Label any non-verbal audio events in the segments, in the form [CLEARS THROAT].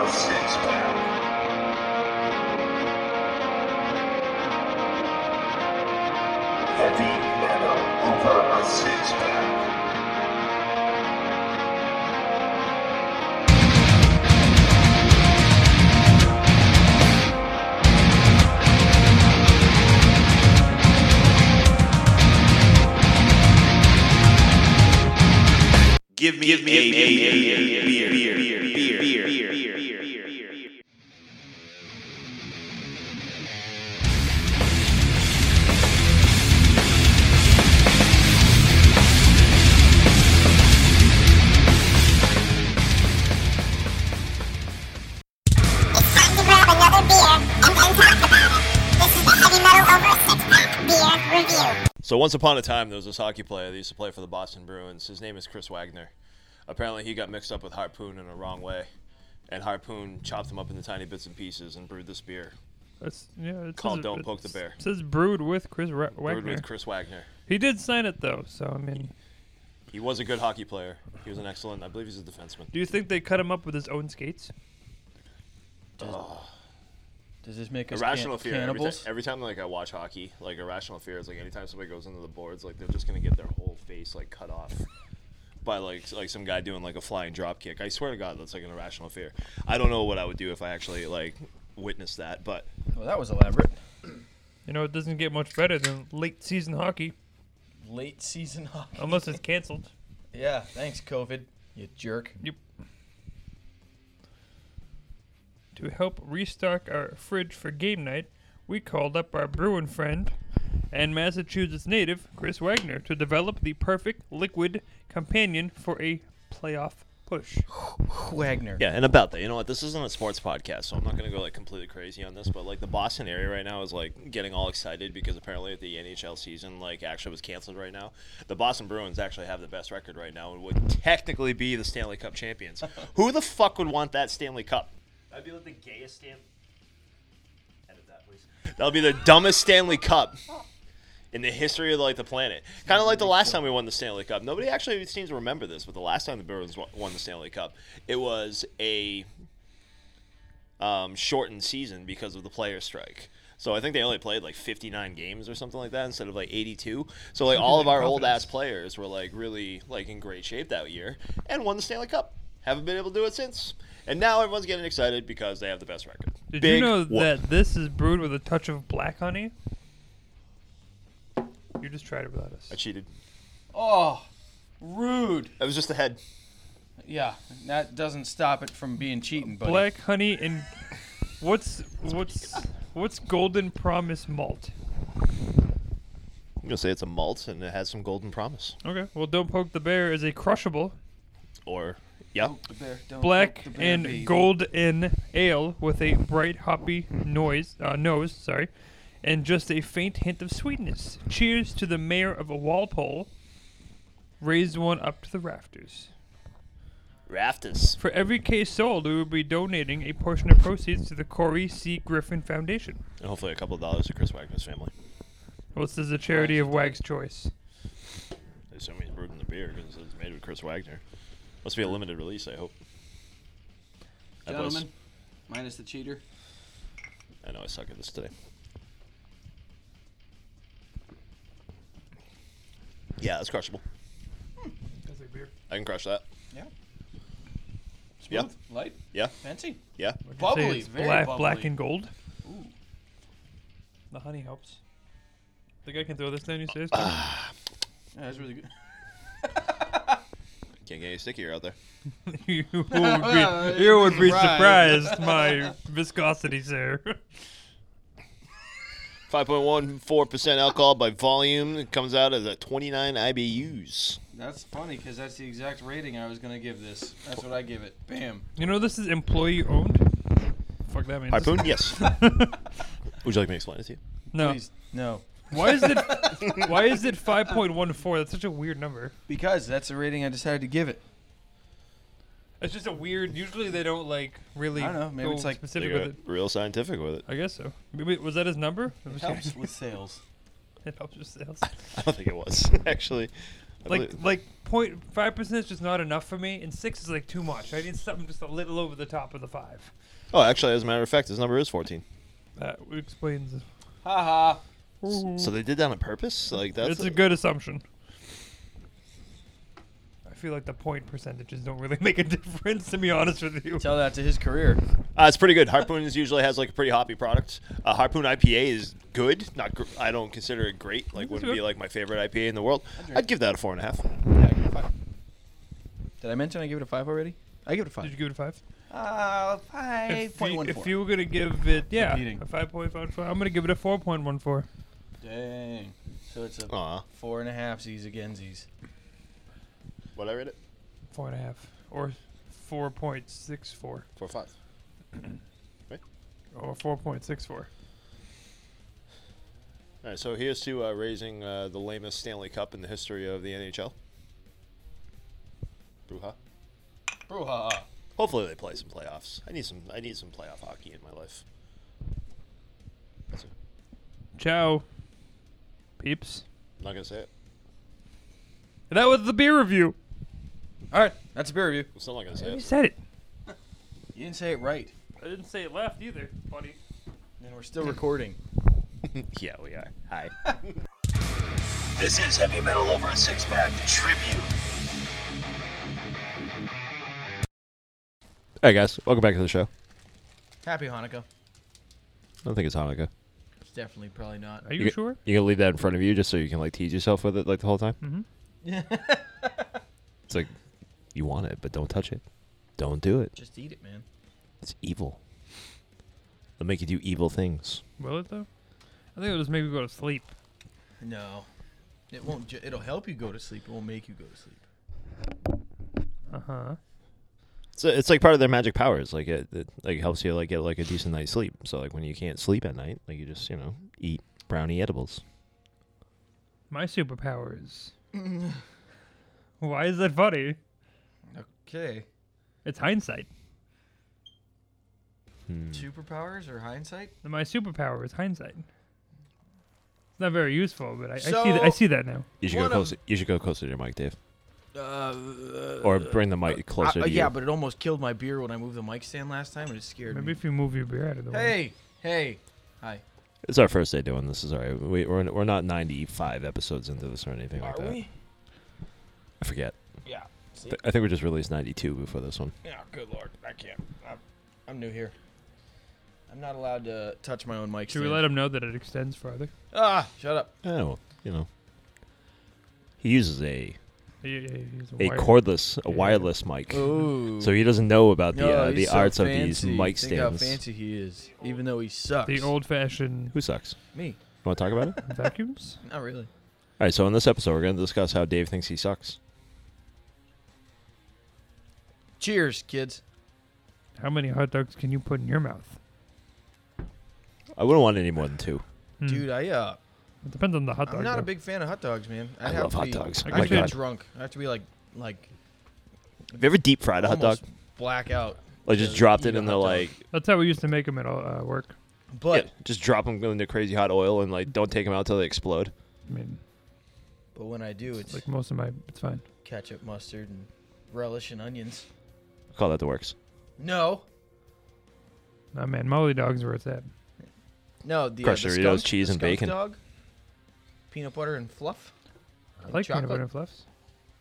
a once upon a time, there was this hockey player that used to play for the Boston Bruins. His name is Chris Wagner. Apparently, he got mixed up with Harpoon in a wrong way, and Harpoon chopped him up into tiny bits and pieces and brewed this beer. That's yeah. It Called says- Don't Poke the Bear. Says brewed with Chris Ra- Brewed Wagner. with Chris Wagner. He did sign it though, so I mean, He was a good hockey player. He was an excellent. I believe he's a defenseman. do you think they cut him up with his own skates? Does this make us Irrational can- fear. Every, ti- every time like I watch hockey, like irrational fear is like anytime somebody goes into the boards, like they're just gonna get their whole face like cut off [LAUGHS] by like like some guy doing like a flying drop kick. I swear to God, that's like an irrational fear. I don't know what I would do if I actually like witnessed that, but well, that was elaborate. [CLEARS THROAT] You know, it doesn't get much better than late season hockey, Late season hockey. unless it's canceled. [LAUGHS] yeah, thanks, COVID. You jerk. Yep. To help restock our fridge for game night, we called up our Bruin friend and Massachusetts native, Chris Wagner, to develop the perfect liquid companion for a playoff push. [SIGHS] Wagner. yeah. And about that, you know what? This isn't a sports podcast, so I'm not gonna go like completely crazy on this. But like the Boston area right now is like getting all excited because apparently the NHL season like actually was canceled right now. The Boston Bruins actually have the best record right now and would technically be the Stanley Cup champions. [LAUGHS] Who the fuck would want that Stanley Cup? That'd be like the gayest Stanley. Edit that, please. That'll be the dumbest Stanley Cup in the history of like the planet. Kind of like the last time we won the Stanley Cup. Nobody actually seems to remember this, but the last time the Bruins won the Stanley Cup, it was a um, shortened season because of the player strike. So I think they only played like 59 games or something like that instead of like 82. So like all of our old ass players were like really like in great shape that year and won the Stanley Cup. Haven't been able to do it since. And now everyone's getting excited because they have the best record. Did Big you know whoop. that this is brewed with a touch of black honey? You just tried it without us. I cheated. Oh, rude. That was just a head. Yeah, that doesn't stop it from being cheating, buddy. Black honey and what's what's what's golden promise malt? I'm gonna say it's a malt and it has some golden promise. Okay, well, don't poke the bear is a crushable Or yeah, Poke the bear, don't black the bear, and baby. golden ale with a bright hoppy noise uh, nose, sorry, and just a faint hint of sweetness. Cheers to the mayor of Walpole. Raised one up to the rafters. rafters. For every case sold, we will be donating a portion of proceeds to the Corey C. Griffin Foundation. And hopefully a couple of dollars to Chris Wagner's family. Well, this is a charity of Wag's choice. I assume he's brewed in the beer because it's made with Chris Wagner. Must be a limited release, I hope. That was- Gentlemen, minus the cheater. I know I suck at this today. Yeah, it's crushable. Hmm, that's like beer. I can crush that. Yeah. Yeah. Light, Yeah, fancy. yeah. Would you say Bubbly, it's very black, bubbly. black and gold. The honey helps. Think I can throw this down your stairs? Tim? Yeah, that's really good. [LAUGHS] Can't get any stickier out there. [LAUGHS] you would be, [LAUGHS] you would be surprised, my viscosity, sir. [LAUGHS] 5.14% alcohol by volume. It comes out as a 29 IBUs. That's funny because that's the exact rating I was gonna give this. That's what I give it. Bam. you know this is employee owned. Fuck that means. Harpoon? Yes. Would you like me to explain it to you? No. Please, no. Why is it? why is it five point one four? That's such a weird number. Because that's the rating I decided to give it. It's just a weird. Usually they don't like really. I don't know, maybe go it's like- specific They with got it. real scientific with it. I guess so. Maybe was that his number? It see. helps with sales. [LAUGHS] It helps with sales. [LAUGHS] I don't think it was, [LAUGHS] actually. I Like believe- like point five percent is just not enough for me, and six is like too much. I need something just a little over the top of the five. oh, actually, as a matter of fact, his number is 14. That explains. Ha ha. So they did that on purpose. Like that's it's a good assumption. I feel like the point percentages don't really [LAUGHS] make a difference, to be honest with you. Tell that to his career. Uh, it's pretty good. Harpoons usually has like a pretty hoppy product. Uh, Harpoon IPA is good. Not gr- I don't consider it great. Like wouldn't be like my favorite IPA in the world. I'd give that a four and a half. Yeah, give it a five. Did I mention I give it a five already? I give it a five. Did you give it a five? Uh, If five you, point one if you were gonna give it, yeah, Repeating. a five point one four, I'm gonna give it a four point one four. Dang. So it's a Aw, four and a half Z's again Z's. what I read it? Four and a half or four point six four Four five. [CLEARS THROAT] or four point six four. All right, so here's to uh, raising uh, the lamest Stanley Cup in the history of the NHL. Bruja. Bruja. Hopefully they play some playoffs. I need some. I need some playoff hockey in my life. That's it. Ciao, peeps. I'm not gonna say it. That was the beer review. All right, that's a beer review. I'm still not gonna say You it. said it. You didn't say it right, I didn't say it left either, buddy. and we're still recording. [LAUGHS] yeah, we are. Hi. [LAUGHS] This is Heavy Metal Over a Six Pack Tribute. Hey guys. Welcome back to the show. Happy Hanukkah. I don't think it's Hanukkah. It's definitely probably not. Are you, You- sure? You gonna leave that in front of you just so you can like tease yourself with it like the whole time. Mm-hmm. Yeah. [LAUGHS] It's like you want it, but don't touch it. Don't do it. Just eat it, man. It's evil. They'll make you do evil things. Will it though? I think it'll just make me go to sleep. No, it won't. Ju- it'll help you go to sleep. It won't make you go to sleep. Uh huh. So it's like part of their magic powers. Like it, it like helps you like get like a decent night's sleep. So like when you can't sleep at night, like you just you know eat brownie edibles. My superpowers. [LAUGHS] Why is that funny? Okay. It's hindsight. Hmm. Superpowers or hindsight? My superpower is hindsight. It's not very useful, but I, I see So- that. I see that now. You should go One of- closer. You should go closer to your mic, Dave, Uh, or bring the mic closer uh, to you. yeah, but it almost killed my beer when I moved the mic stand last time, and it scared Maybe me. if you move your beer out of the way. Hey, hey, hi. It's our first day doing this. Is all right. We, we're we're not 95 episodes into this or anything like Are that. we? I forget. Yeah. See? Th- I think we just released 92 before this one. Yeah. Good lord, I can't. I'm, I'm new here. I'm not allowed to touch my own mic Should stand. we let him know that it extends farther? Ah, shut up. Oh, well, you know. He uses a A cordless, a wireless mic, Ooh. so he doesn't know about the No, uh, the so arts of these fancy. mic Think how stands. fancy he is, even though he sucks. The old-fashioned Who sucks? me. You want to talk about it? [LAUGHS] Vacuums. Not really. All right. So in this episode, we're going to discuss how Dave thinks he sucks. Cheers, kids. How many hot dogs can you put in your mouth? I wouldn't want any more than two. Hmm. Dude, I uh, It depends on the hot dog. I'm not a big fan of hot dogs, man. I'd I have love to hot be, dogs. I I have to be do- drunk. I have to be like, like Have you ever deep fried a hot dog? almost black out. Like just to dropped eat it a in the hot dog. like, That's how we used to make them at uh, work. But yeah, just drop them in the crazy hot oil and like don't take them out till they explode. I mean, but when I do, it's like most of my, it's fine. ketchup, mustard, and relish and onions. Call that the works. No, Nah, man, Molly dogs where it's at. no. The Crushed uh, the Doritos, skunk, cheese, the and skunk bacon. Dog, peanut butter and fluff. I And like peanut butter and fluffs.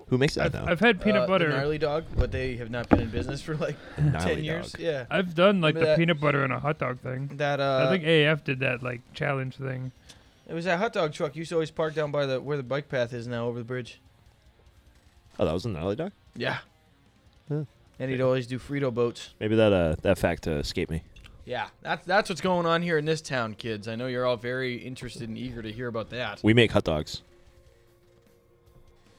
Who makes that I've, now? I've had peanut Uh, butter. The gnarly dog, but they have not been in business for like ten years. dog. Yeah, I've done like Remember the that- peanut butter and a hot dog thing. that uh, I think AF did that like challenge thing. it was that hot dog truck used to always park down by the where the bike path is now over the bridge. Oh, that was a gnarly dog. Yeah. Huh. And he'd always do Frito boats. Maybe that uh that fact uh, escaped me. Yeah, that's that's what's going on here in this town, kids. I know you're all very interested and eager to hear about that. We make hot dogs.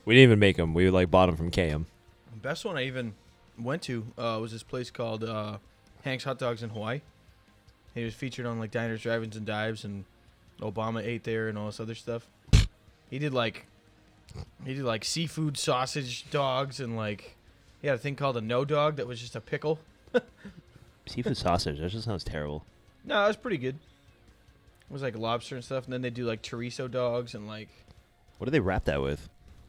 We didn't even make them. We like bought them from KM. The best one I even went to uh, was this place called uh, Hank's Hot Dogs in Hawaii. He was featured on like diners, drive-ins, and dives, and Obama ate there and all this other stuff. He did like he did like seafood sausage dogs and like he had a thing called a no dog that was just a pickle. [LAUGHS] Seafood sausage. That just sounds terrible. No, it was pretty good. It was like lobster and stuff, and then they do like chorizo dogs and like What do they wrap that with?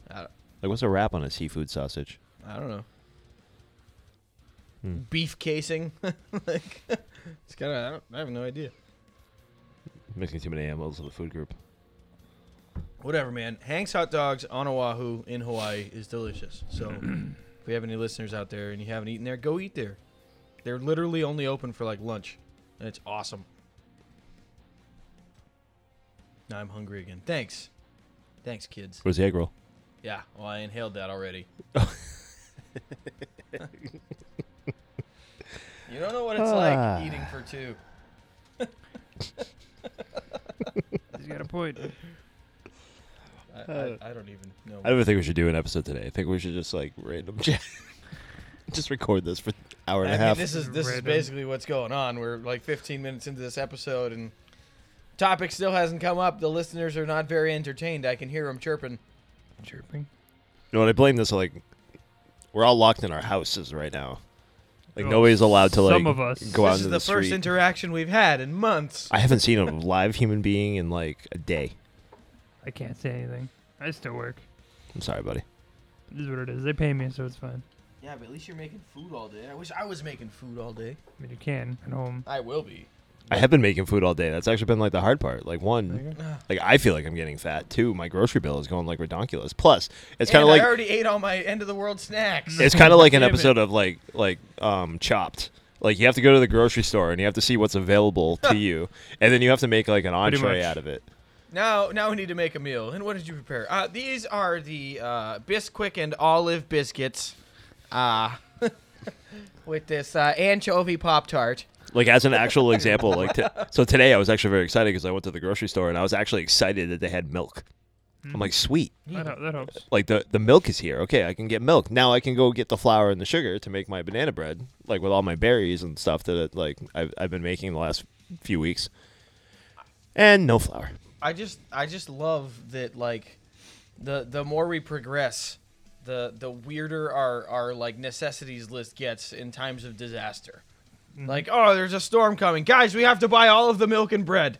uh, Like, what's a wrap on a seafood sausage? I don't know. Hmm. Beef casing. [LAUGHS] like, [LAUGHS] it's kind of. I, don't- I have no idea. Mixing too many animals of the food group. Whatever, man. Hank's hot dogs on Oahu in Hawaii is delicious. So, [CLEARS THROAT] if we have any listeners out there and you haven't eaten there, go eat there. They're literally only open for like lunch, and it's awesome. Now I'm hungry again. Thanks. Thanks, kids. Where's the egg roll? Yeah, well, I inhaled that already. [LAUGHS] you don't know what it's Ah. like eating for two. [LAUGHS] He's got a point. I, I, I don't even know. I don't even think we should do an episode today. I think we should just like random chat. [LAUGHS] just record this for hour and I a mean, half. this is this is Random. basically what's going on. We're like 15 minutes into this episode, and topic still hasn't come up. The listeners are not very entertained. I can hear them chirping. Chirping. You know what? I blame this like we're all locked in our houses right now. Like Well, nobody's allowed to like some of us. go out this into is the, the, first street. interaction we've had in months. I haven't seen a live human being in like a day. I can't say anything. I still work. I'm sorry, buddy. It is what it is. They pay me, so it's fine. Yeah, but at least you're making food all day. I wish I was making food all day. I mean, you can at home. I will be. I have been making food all day. That's actually been like the hard part. Like one, like I feel like I'm getting fat. Two, my grocery bill is going like redonkulous. Plus, it's kind of like I already ate all my end of the world snacks. it's kind of like an Damn [LAUGHS] it. episode of like like um chopped. Like you have to go to the grocery store and you have to see what's available [LAUGHS] to you, and then you have to make like an entree much. out of it. Now, now we need to make a meal. And what did you prepare? Uh, these are the uh, Bisquick and olive biscuits, uh, [LAUGHS] with this uh, anchovy pop tart. Like as an actual example, like t- [LAUGHS] so today I was actually very excited because I went to the grocery store and I was actually excited that they had milk. I'm like, sweet. That, hel- that helps. Like the the milk is here. Okay, I can get milk. Now I can go get the flour and the sugar to make my banana bread, like with all my berries and stuff that it, like I've I've been making the last few weeks. And no flour. I just, I just love that. Like, the the more we progress, the the weirder our our like necessities list gets in times of disaster. Mm-hmm. Like, oh, there's a storm coming, guys. We have to buy all of the milk and bread,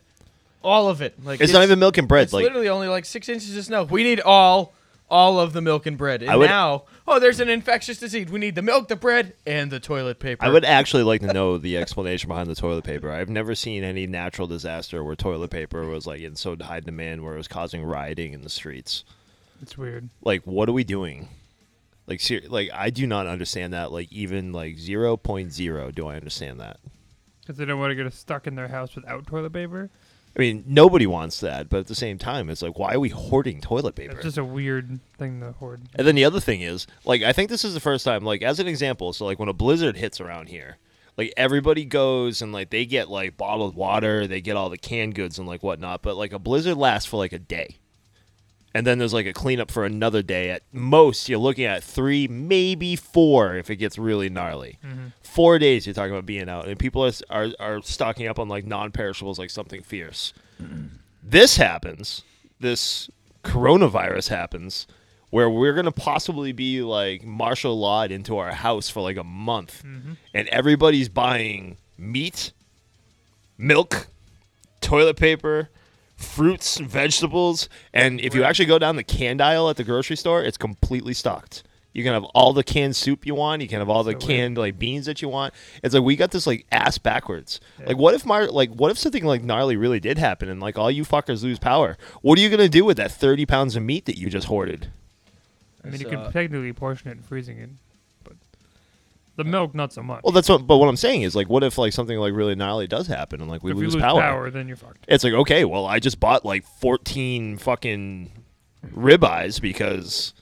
all of it. Like, It's, not even milk and bread. It's like literally only like six inches of snow. We need all, all of the milk and bread. And would- now, oh, there's an infectious disease. We need the milk, the bread, and the toilet paper. I would actually like to know the explanation behind the toilet paper. I've never seen any natural disaster where toilet paper was like in so high demand where it was causing rioting in the streets. It's weird. Like, what are we doing? Like, ser- like I do not understand that. Like, even like zero point zero, do I understand that? Because they don't want to get stuck in their house without toilet paper. I mean, nobody wants that, but at the same time, it's like, why are we hoarding toilet paper? It's just a weird thing to hoard. And then the other thing is, like, I think this is the first time, like, as an example, so like when a blizzard hits around here, like everybody goes and like they get like bottled water, they get all the canned goods and like whatnot, but like a blizzard lasts for like a day. And then there's like a cleanup for another day. At most, you're looking at three, maybe four if it gets really gnarly. Mm-hmm. Four days you're talking about being out, and people are, are, are stocking up on like non perishables like something fierce. Mm-hmm. this happens, this coronavirus happens, where we're gonna possibly be like martial lawed into our house for like a month, mm-hmm. and everybody's buying meat, milk, toilet paper, fruits, vegetables, and if you actually go down the canned aisle at the grocery store, it's completely stocked. You can have all the canned soup you want. You can have all the So weird. canned like beans that you want. It's like we got this like ass backwards. Like what if my like what if something like gnarly really did happen and like all you fuckers lose power? What are you gonna do with that thirty pounds of meat that you just hoarded? I mean, you It's, could uh, technically portion it and freezing it, but the milk not so much. Well, that's what. But what I'm saying is like, what if like something like really gnarly does happen and like we if lose, you lose power? power, then you're fucked. It's like okay, well, I just bought like 14 fucking ribeyes because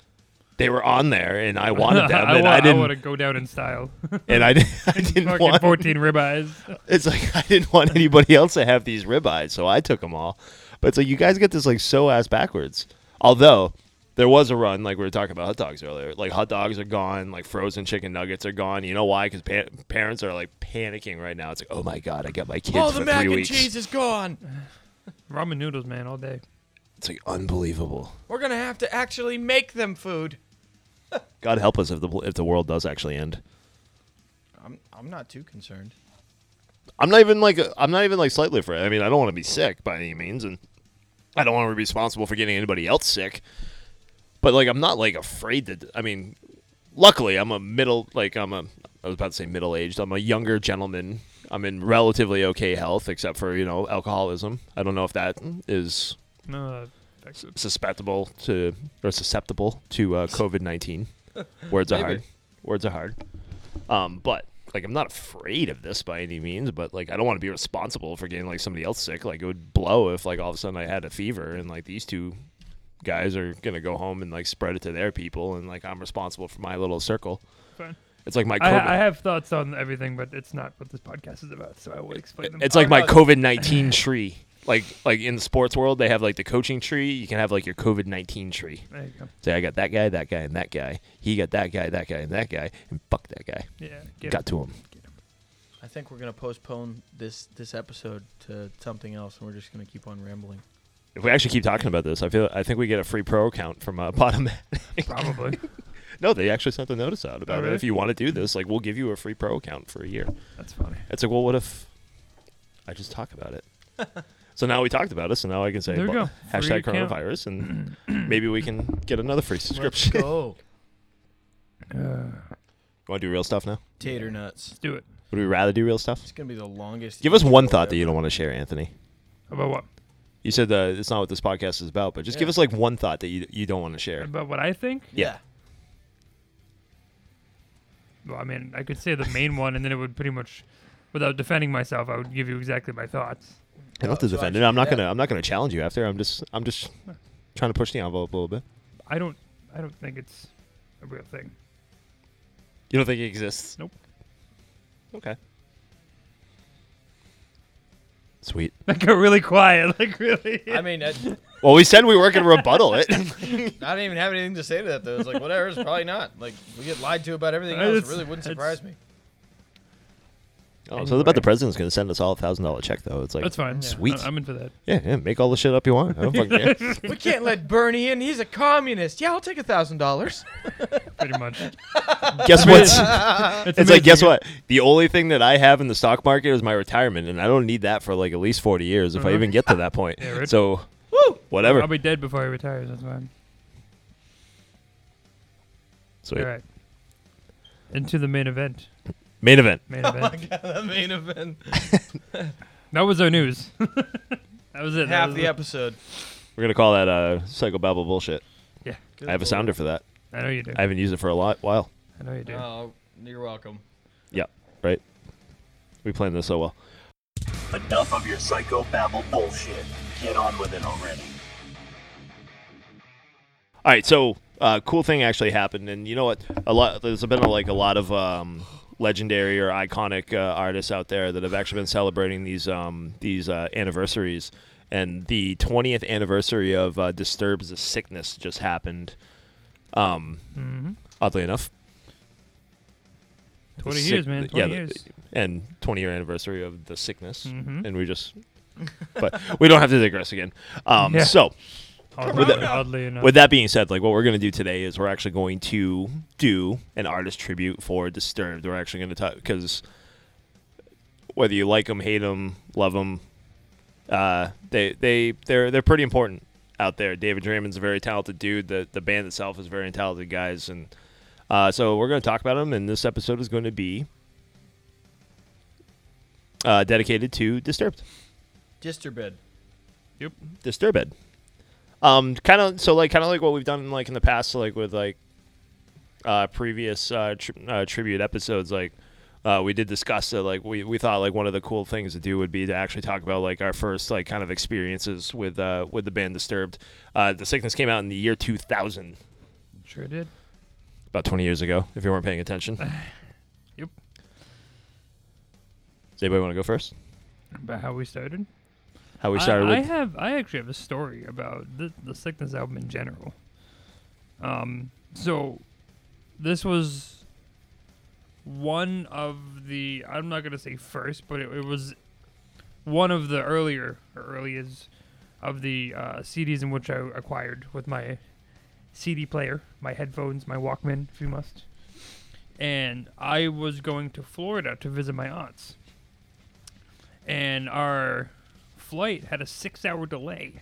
they were on there and I wanted them I, [LAUGHS] and I, I want to go down in style. [LAUGHS] and I, didn't- I [LAUGHS] didn't Fucking want 14 ribeyes. it's like I didn't want anybody else to have these ribeyes, so I took them all. But it's like you guys get this like so ass backwards. Although there was a run, like we were talking about hot dogs earlier. Like hot dogs are gone, like frozen chicken nuggets are gone. You know why? Because pa- parents are like panicking right now. It's like, oh my god, I got my kids all for the mac three and weeks. cheese is gone. [LAUGHS] Ramen noodles, man, all day. It's like unbelievable. We're gonna have to actually make them food. [LAUGHS] God help us if the if the world does actually end. I'm, I'm not too concerned. I'm not even like uh, I'm not even like slightly afraid. I mean, I don't want to be sick by any means, and I don't want to be responsible for getting anybody else sick. But like I'm not like afraid to. I mean, luckily I'm a middle like I'm a I was about to say middle aged. I'm a younger gentleman. I'm in relatively okay health, except for you know alcoholism. I don't know if that is No, that's susceptible to or susceptible to uh, COVID nineteen. [LAUGHS] Words are hard. Words are hard. Um, but like I'm not afraid of this by any means, but like I don't want to be responsible for getting like somebody else sick. Like it would blow if like all of a sudden I had a fever and like these two guys are gonna go home and like spread it to their people and like I'm responsible for my little circle. fine. It's like my I, COVID. I have thoughts on everything, but it's not what this podcast is about, so I will explain them. it's like my. COVID nineteen [LAUGHS] tree. Like like in the sports world, they have like the coaching tree. You can have like your COVID nineteen tree. There you go. Say I got that guy, that guy, and that guy. He got that guy, that guy, and that guy, and fuck that guy. Yeah, get got it. to him. I think we're gonna postpone this this episode to something else, and we're just gonna keep on rambling. If we actually keep talking about this, I feel I think we get a free pro account from uh, [LAUGHS] Bottom. Probably. [LAUGHS] no, they actually sent a notice out about Oh, it. really? If you want to do this, like we'll give you a free pro account for a year. That's funny. It's like, well, what if I just talk about it? [LAUGHS] so now we talked about it, so now I can say There we bo- go. Free hashtag account. coronavirus, and [CLEARS THROAT] maybe we can get another free subscription. Let's subscription. go. Uh, want to do real stuff now? Tater nuts. let's do it. Would we rather do real stuff? It's gonna be the longest. Give us one intro thought that you don't want to share, Anthony. About what? You said uh, it's not what this podcast is about, but just give us like one thought that you you don't want to share. About what I think? Yeah. Well, I mean, I could say the main one, and then it would pretty much, without defending myself, I would give you exactly my thoughts. I don't have to so defend it. actually, I'm not yeah. gonna I'm not gonna challenge you after. I'm just I'm just [LAUGHS] trying to push the envelope a little bit. I don't. I don't think it's a real thing. You don't think it exists? Nope. Okay. Sweet. [LAUGHS] I got really quiet. [LAUGHS] Like really. I mean, I, Well, we said we weren't gonna rebuttal it. [LAUGHS] I don't even have anything to say to that though. It's like whatever. It's probably not. Like we get lied to about everything else. It it's- really wouldn't it's- surprise me. Oh, so I bet the president's gonna send us all a thousand dollar check though. It's like That's fine. Sweet. I- I'm in for that. Yeah, yeah, make all the shit up you want. I don't fucking care. [LAUGHS] We can't let Bernie in. He's a communist. Yeah, I'll take a thousand dollars. [LAUGHS] Pretty much. guess what? It's, It's like guess what? The only thing that I have in the stock market is my retirement, and I don't need that for like at least forty years if I Uh-huh. even get to that point. [LAUGHS] Yeah, right. So, woo, whatever. I'll be dead before he retires. That's fine. Sweet. All right. Into the main event. Main event. Main event. the main event. [LAUGHS] That was our news. [LAUGHS] that was it. That Half was the it. episode. We're gonna call that uh, psychobabble bullshit. Yeah, I have a sounder for that. I know you do. I haven't used it for a lot while. I know you do. Oh, you're welcome. Yeah, right. We planned this so well. Enough of your psychobabble bullshit. Get on with it already. All right, so uh, cool thing actually happened, and you know what? A lot. There's been like a lot of um, legendary or iconic uh, artists out there that have actually been celebrating these um, these uh, anniversaries, and the 20th anniversary of uh, Disturbed's Sickness just happened. Um, hmm oddly enough, 20 The years, man. 20 yeah, the- years. and 20 year anniversary of the sickness, Mhm. and we just. [LAUGHS] but we don't have to digress again. Um, Yeah. So, Oddly, that- oddly enough. With that being said, like what we're gonna do today is we're actually going to do an artist tribute for Disturbed. We're actually gonna talk because whether you like them, hate them, love them, uh, they they they're they're pretty important out there. David Draiman's a very talented dude. The the band itself is very talented guys, and uh, so we're gonna talk about them. And this episode is going to be uh, dedicated to Disturbed. Disturbed. Yep. Disturbed. Um, kind of so like kind of like what we've done like in the past, like with like uh, previous uh, tri- uh, tribute episodes. Like uh, we did discuss that. Like we, we thought like one of the cool things to do would be to actually talk about like our first like kind of experiences with uh, with the band Disturbed. Uh, the Sickness came out in the year 2000, Sure did. about 20 years ago. If you weren't paying attention. [SIGHS] Yep. Does anybody want to go first? About how we started. How we I- started I, with? have. I actually have a story about the, the Sickness album in general. Um. So, this was one of the. I'm not gonna say first, but it, it was one of the earlier or earliest of the uh, CDs in which I acquired with my CD player, my headphones, my Walkman, if you must. And I was going to Florida to visit my aunts. And our flight had a six hour delay.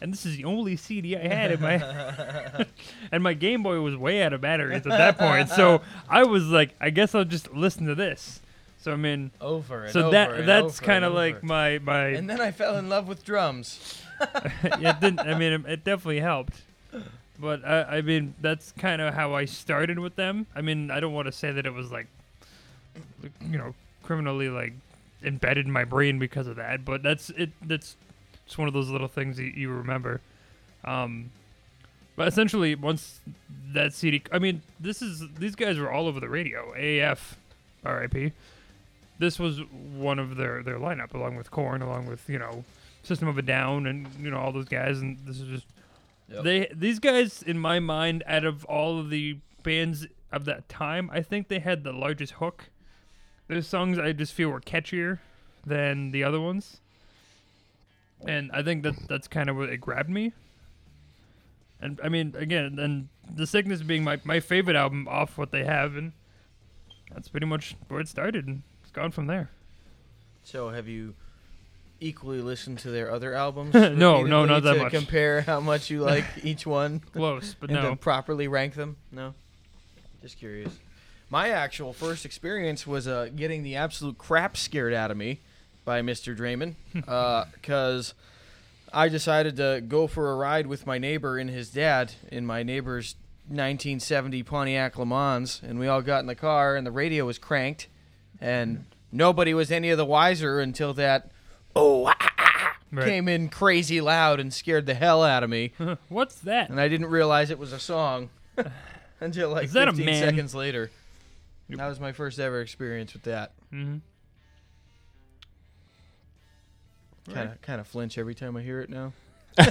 and this is the only CD I had in my. [LAUGHS] and my Game Boy was way out of batteries at that point, so [LAUGHS] I was like, I guess I'll just listen to this. So I mean, Over and so over that and that's kind of like my my. And then I fell in love with drums. [LAUGHS] yeah, it didn't. I mean, it, it definitely helped. But I, I mean, that's kind of how I started with them. I mean, I don't want to say that it was like, you know, criminally like embedded in my brain because of that. But that's it. That's it's one of those little things that you remember. Um, but essentially, once that CD, I mean, this is these guys were all over the radio. AF, R.I.P. This was one of their their lineup, along with Korn, along with you know System of a Down, and you know all those guys. And this is just Yep. they these guys in my mind, out of all of the bands of that time, I think they had the largest hook. There's songs I just feel were catchier than the other ones, and I think that that's kind of what it grabbed me. And I mean, again, and the sickness being my my favorite album off what they have, and that's pretty much where it started, and it's gone from there. So have you equally listened to their other albums? [LAUGHS] No, no, not that to much. Compare how much you [LAUGHS] like each one Close, but no. properly rank them. No, just curious. My actual first experience was uh, getting the absolute crap scared out of me by Mr. Draiman, [LAUGHS] because I decided to go for a ride with my neighbor and his dad in my neighbor's 1970 Pontiac Le Mans, and we all got in the car, and the radio was cranked, and nobody was any of the wiser until that oh ah, ah, ah, Right. came in crazy loud and scared the hell out of me, [LAUGHS] What's that? and I didn't realize it was a song [LAUGHS] until like Is that a 15 man? seconds later. Yep. That was my first ever experience with that. Mm-hmm. Kind of kind of flinch every time I hear it now. [LAUGHS]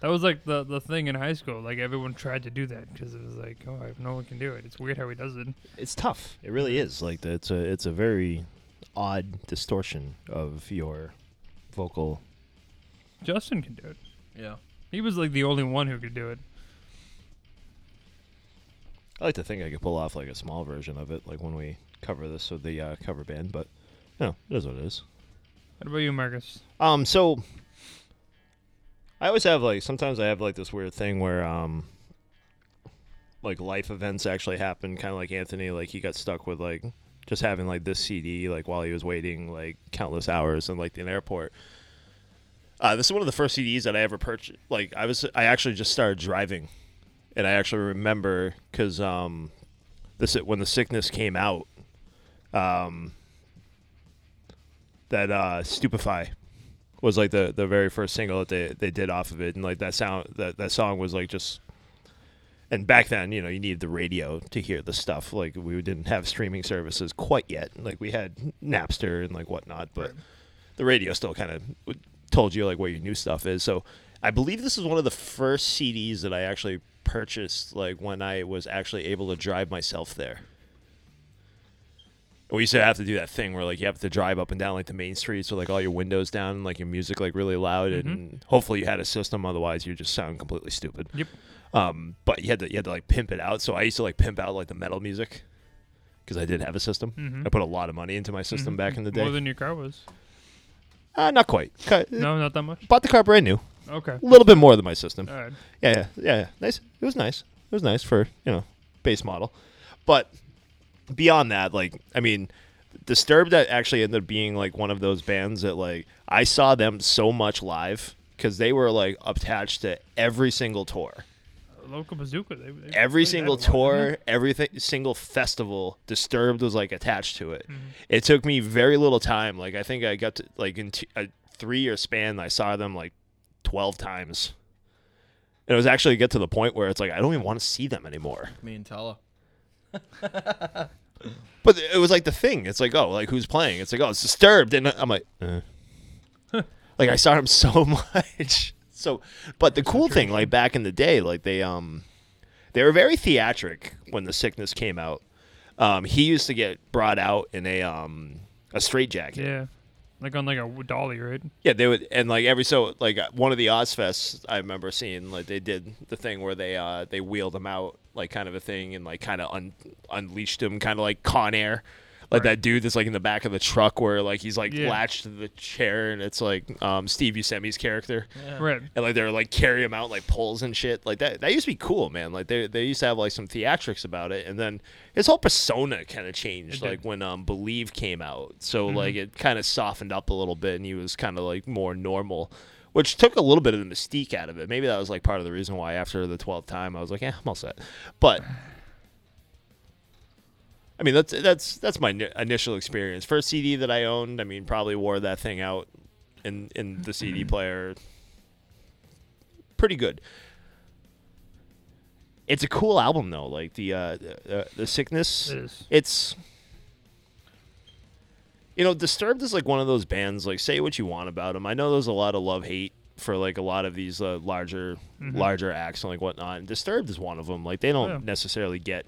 That was like the the thing in high school. Like everyone tried to do that because it was like, oh, if no one can do it. It's weird how he does it. It's tough. It really is. Like the, it's a it's a very odd distortion of your vocal. Justin can do it. Yeah. He was like the only one who could do it. I like to think I could pull off like a small version of it, like when we cover this with the uh, cover band. But you know, it is what it is. What about you, Marcus? Um, so I always have like sometimes I have like this weird thing where um like life events actually happen, kind of like Anthony. Like he got stuck with like just having like this CD like while he was waiting like countless hours in like an airport. Uh, this is one of the first CDs that I ever purchased. Like I was, I actually just started driving, and I actually remember because um, this when the sickness came out, um, that uh, Stupefy was like the the very first single that they they did off of it, and like that sound that that song was like just. And back then, you know, you needed the radio to hear the stuff. Like we didn't have streaming services quite yet. Like we had Napster and like whatnot, but the radio still kind of told you like where your new stuff is. So I believe this is one of the first CDs that I actually purchased like when I was actually able to drive myself there. We used to have to do that thing where like you have to drive up and down like the main streets with like all your windows down and like your music like really loud and hopefully you had a system otherwise you just sound completely stupid. Yep. Um, but you had to you had to like pimp it out. So I used to like pimp out like the metal music because I did have a system. Mhm. I put a lot of money into my system back in the day. More than your car was. uh, not quite. No, not that much. Bought the car brand new. Okay. A little bit more than my system. All right. Yeah, yeah, yeah, yeah. Nice. It was nice. It was nice for you know base model, but beyond that, like I mean, Disturbed that actually ended up being like one of those bands that like I saw them so much live because they were like attached to every single tour, Local bazooka. They, they every single a lot, didn't tour, everything single festival. Disturbed was like attached to it. Mhm. It took me very little time. Like I think I got to like in t- a three year span, I saw them like twelve times. And it was actually get to the point where it's like I don't even want to see them anymore. Me and Tala. [LAUGHS] But it was like the thing. It's like, oh, like who's playing? It's like, oh, it's Disturbed, and I'm like, eh. [LAUGHS] like I saw him so [LAUGHS] much. So, but the cool thing, like back in the day, like they um, they were very theatric when the sickness came out. Um, he used to get brought out in a um a straight jacket. Yeah. Like on like a dolly, right? Yeah, they would, and like every so like uh, one of the Ozzfests, I remember seeing like they did the thing where they uh they wheeled him out like kind of a thing and like kind of un- unleashed him, kind of like Con Air, like that dude that's like in the back of the truck where like he's like Yeah. latched to the chair and it's like um Steve Buscemi's character. Right. And like they're like carry him out like poles and shit. Like that that used to be cool, man. Like they they used to have like some theatrics about it and then his whole persona kind of changed like when um Believe came out. So Mhm. like it kind of softened up a little bit and he was kind of like more normal. Which took a little bit of the mystique out of it. Maybe that was like part of the reason why after the twelfth time I was like, yeah, I'm all set. But I mean, that's that's that's my initial experience. First CD that I owned, I mean, probably wore that thing out in in the CD player. Pretty good. It's a cool album though. Like the uh, the, the sickness. It. It's you know, Disturbed is like one of those bands. Like, say what you want about them. I know there's a lot of love hate for like a lot of these uh, larger Mhm. larger acts and like whatnot. And Disturbed is one of them. Like, they don't Yeah. necessarily get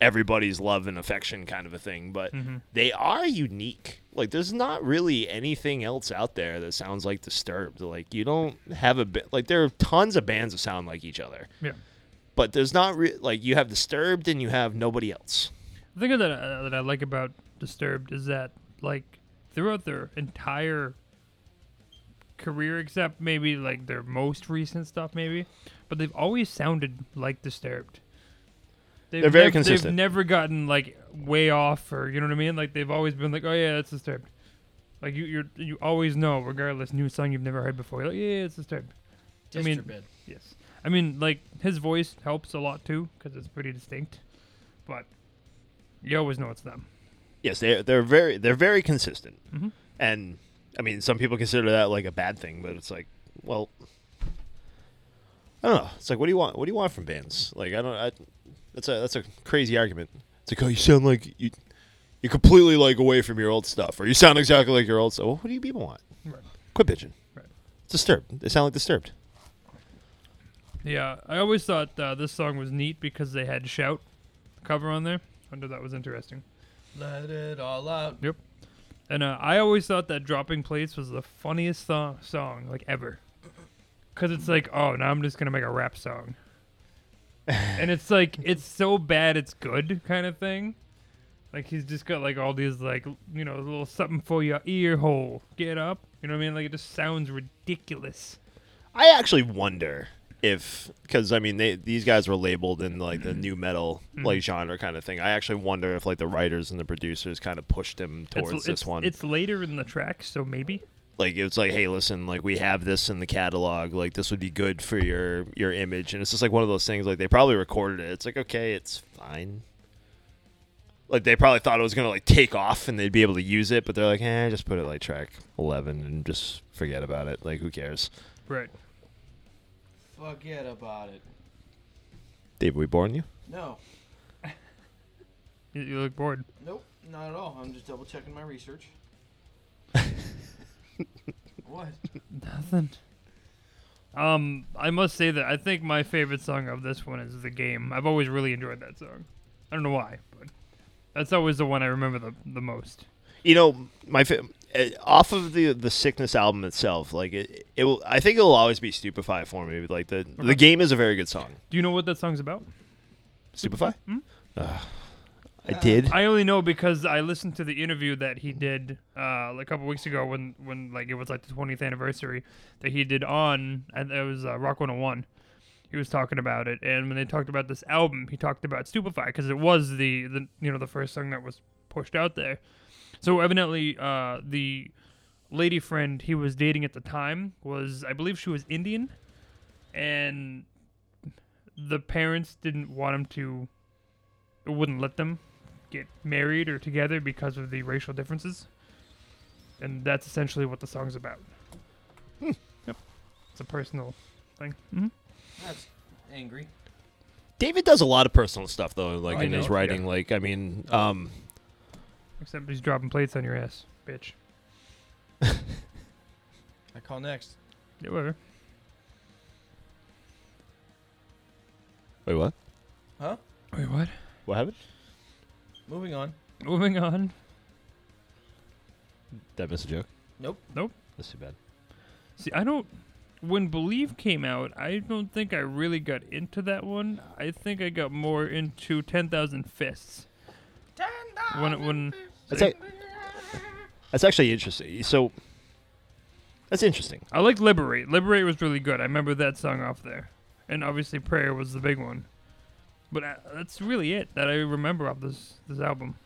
everybody's love and affection kind of a thing, but Mhm. they are unique. Like, there's not really anything else out there that sounds like Disturbed. Like, you don't have a bit. Like, there are tons of bands that sound like each other. Yeah. But there's not re- like you have Disturbed and you have nobody else. The thing that uh, that I like about Disturbed is that like throughout their entire career, except maybe like their most recent stuff, maybe, but they've always sounded like Disturbed. They've They're very nev- consistent. They've never gotten like way off, or you know what I mean. Like they've always been like, oh yeah, that's Disturbed. Like you, you, you always know, regardless, new song you've never heard before. You're like, yeah, it's Disturbed. I mean, Disturbed. yes. I mean, like his voice helps a lot too because it's pretty distinct, but you always know it's them. Yes, they they're very they're very consistent, Mhm. and I mean some people consider that like a bad thing, but it's like, well, I don't know. It's like, what do you want? What do you want from bands? Like, I don't. I, that's a that's a crazy argument. It's like, oh, you sound like you you're completely like away from your old stuff, or you sound exactly like your old stuff. Well, what do you people want? Right. Quit bitching. Right. Disturbed. They sound like disturbed. Yeah, I always thought uh, this song was neat because they had "Shout" cover on there. I thought that was interesting. Let it all out. Yep. And uh, I always thought that "Dropping Plates" was the funniest so- song like ever. Cause it's like, oh, now I'm just gonna make a rap song, and it's like it's so bad it's good kind of thing. Like he's just got like all these like you know little something for your ear hole. Get up, you know what I mean? Like it just sounds ridiculous. I actually wonder if because I mean they these guys were labeled in like the new metal Mm-hmm. like genre kind of thing. I actually wonder if like the writers and the producers kind of pushed him towards it's, this it's, one. It's later in the track, so maybe. Like it's like, hey, listen, like we have this in the catalog. Like this would be good for your your image, and it's just like one of those things. Like they probably recorded it. It's like okay, it's fine. Like they probably thought it was gonna like take off and they'd be able to use it, but they're like, eh, just put it like track eleven and just forget about it. Like who cares? Right. Forget about it. Dave, we born you? No. [LAUGHS] You, you look bored. Nope. Not at all. I'm just double checking my research. [LAUGHS] what? Nothing. Um, I must say that I think my favorite song of this one is "The Game." I've always really enjoyed that song. I don't know why, but that's always the one I remember the the most. You know, my fa- uh, off of the the sickness album itself, like it, it will. I think it'll always be Stupefy for me. Like the the game is a very good song. Do you know what that song's about? Stupefy. Hmm? Uh, I did. I only know because I listened to the interview that he did uh, a couple weeks ago when when like it was like the 20th anniversary that he did on and it was uh, Rock 101. He was talking about it, and when they talked about this album, he talked about Stupefy because it was the, the you know the first song that was pushed out there. So evidently, uh, the lady friend he was dating at the time was I believe she was Indian, and the parents didn't want him to wouldn't let them get married or together because of the racial differences. And that's essentially what the song's about. Yep. It's a personal thing. hmm That's angry. David does a lot of personal stuff though, like I in his writing. yeah. Like I mean, um, Except he's dropping plates on your ass, bitch. [LAUGHS] I call next. Yeah, whatever. wait, what? Huh? Wait, what? What happened? Moving on. Moving on. That I miss a joke? Nope. Nope. That's too bad. See, I don't. When Believe came out, I don't think I really got into that one. I think I got more into 10,000 Fists. Ten Thousand. when when That's, a- that's actually interesting. So that's interesting. I like Liberate. Liberate was really good. I remember that song off there, and obviously Prayer was the big one. But uh, that's really it that I remember of this this album.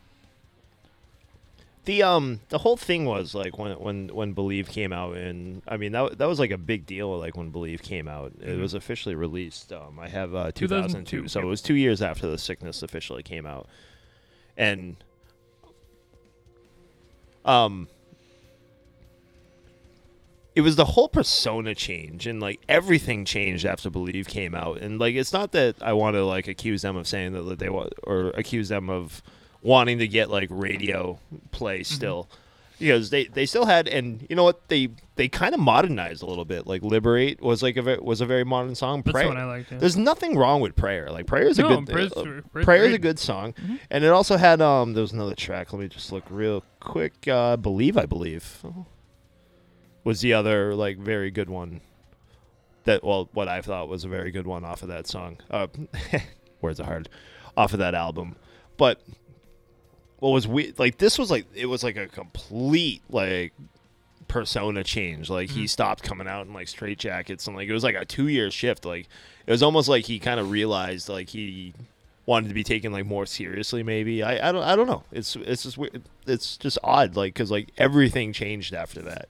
The um the whole thing was like when when when Believe came out and I mean that that was like a big deal like when Believe came out. It was officially released. Um I have uh 2002. 2002, So it was 2 years after the sickness officially came out. And um it was the whole persona change and like everything changed after Believe came out. And like it's not that I want to like accuse them of saying that they want or accuse them of wanting to get like radio play Mm-hmm. still. Because they, they still had and you know what they they kind of modernized a little bit like liberate was like a was a very modern song. That's Prayer, the one I liked. Yeah. there's nothing wrong with prayer. Like prayer is a No, good Prayer's- uh, prayer is a good song, Mm-hmm. and it also had um there was another track. Let me just look real quick. Uh, believe I believe was the other like very good one. That well, what I thought was a very good one off of that song. Uh, [LAUGHS] words are hard, off of that album, but what was weird like this was like it was like a complete like persona change. Like he stopped coming out in like straight jackets and like it was like a two year shift. Like it was almost like he kind of realized like he wanted to be taken like more seriously maybe. I i don't i don't know. It's it's just weird. it's just odd like because like everything changed after that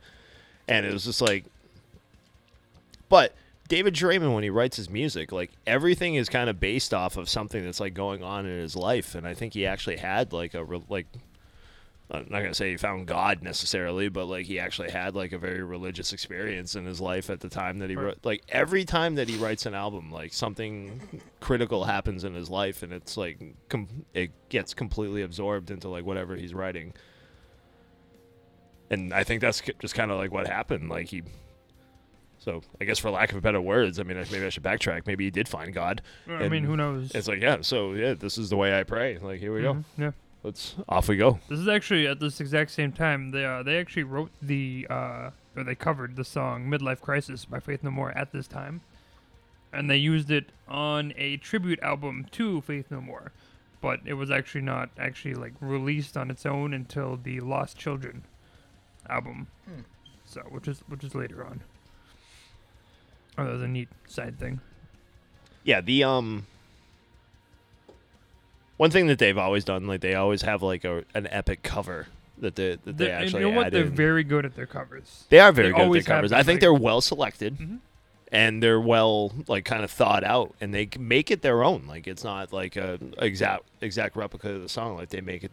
and it was just like but David Draiman, when he writes his music, like everything is kind of based off of something that's like going on in his life, and I think he actually had like a re- like. I'm not gonna say he found God necessarily, but like he actually had like a very religious experience in his life at the time that he wrote. Like every time that he writes an album, like something critical happens in his life, and it's like com- it gets completely absorbed into like whatever he's writing. And I think that's just kind of like what happened. Like he so I guess for lack of better words, I mean maybe I should backtrack. Maybe he did find God. I mean, who knows? It's like yeah, so yeah, this is the way I pray. Like here we go. Mhm, Yeah. Let's off we go. This is actually at this exact same time. They uh, they actually wrote the uh, or they covered the song "Midlife Crisis" by Faith No More at this time, and they used it on a tribute album to Faith No More, but it was actually not actually like released on its own until the Lost Children album, so which is which is later on. Oh, that was a neat side thing. Yeah, the um one thing that they've always done, like they always have like a an epic cover that they that they They're- and actually you know what? They're in. very good at their covers. They are very They good at their covers. I think like- they're well selected. Mhm. And they're well, like, kind of thought out, and they make it their own. Like, it's not like a exact exact replica of the song. Like, they make it.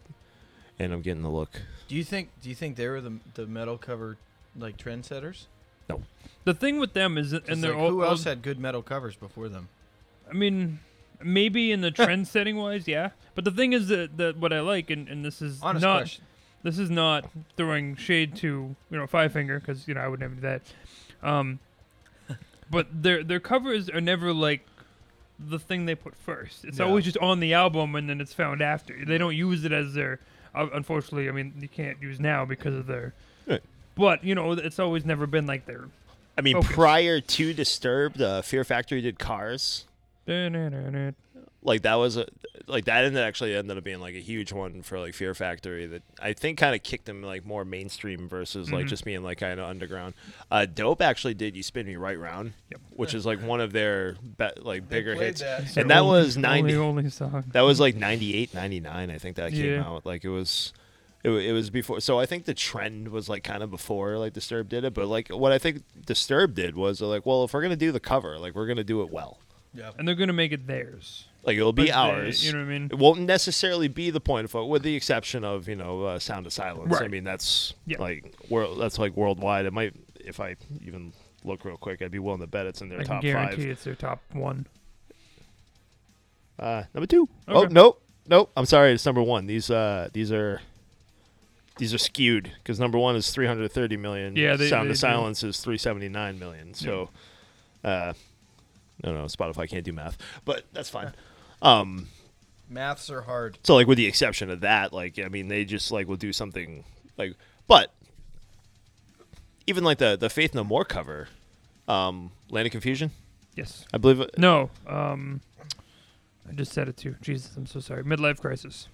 And I'm getting the look. Do you think? Do you think they were the the metal cover like trendsetters? No. The thing with them is, that- and they're like, all, who else had good metal covers before them? I mean, maybe in the trend [LAUGHS] setting wise, yeah. But the thing is that, that what I like, and, and this is Honest not question. this is not throwing shade to you know Five Finger because you know I would never do that. Um, [LAUGHS] but their their covers are never like the thing they put first. It's Yeah. always just on the album and then it's found after. They don't use it as their. Uh, unfortunately, I mean you can't use now because of their. Right. But you know it's always never been like their. I mean, Focus. prior to Disturbed, uh, Fear Factory did Cars. Like that was a like that ended actually ended up being like a huge one for like Fear Factory that I think kind of kicked them like more mainstream versus like Mhm. just being like kind of underground. Uh, Dope actually did "You Spin Me Right Round," Yep. which is like one of their be- like bigger hits, that. It's their and that only- was ninety. Only, only song. That was like 98, 99, I think that came Yeah. out. Like it was. It, it was before, so I think the trend was like kind of before like Disturbed did it. But like what I think Disturbed did was like, well, if we're gonna do the cover, like we're gonna do it well. Yeah. and they're gonna make it theirs. Like it'll But be they- ours. you know what I mean? It won't necessarily be the point of focus, with the exception of you know uh, Sound of Silence. I mean that's Yeah. like world. That's like worldwide. It might if I even look real quick, I'd be willing to bet it's in their I top guarantee five. it's their top one. Uh, number two. Oh Okay. nope, nope. I'm sorry, it's number one. These uh these are these are skewed because number one is 330 million. Yeah, they- Sound they of do. Silence is 379 million. So, uh, no, no, Spotify can't do math, but that's fine. Um. Maths are hard. So like with the exception of that, like I mean, they just like will do something like, but even like the the Faith No More cover, um, Land of Confusion, Yes. I believe. It, No. Um, I just said it too. Jesus, I'm so sorry. Midlife crisis.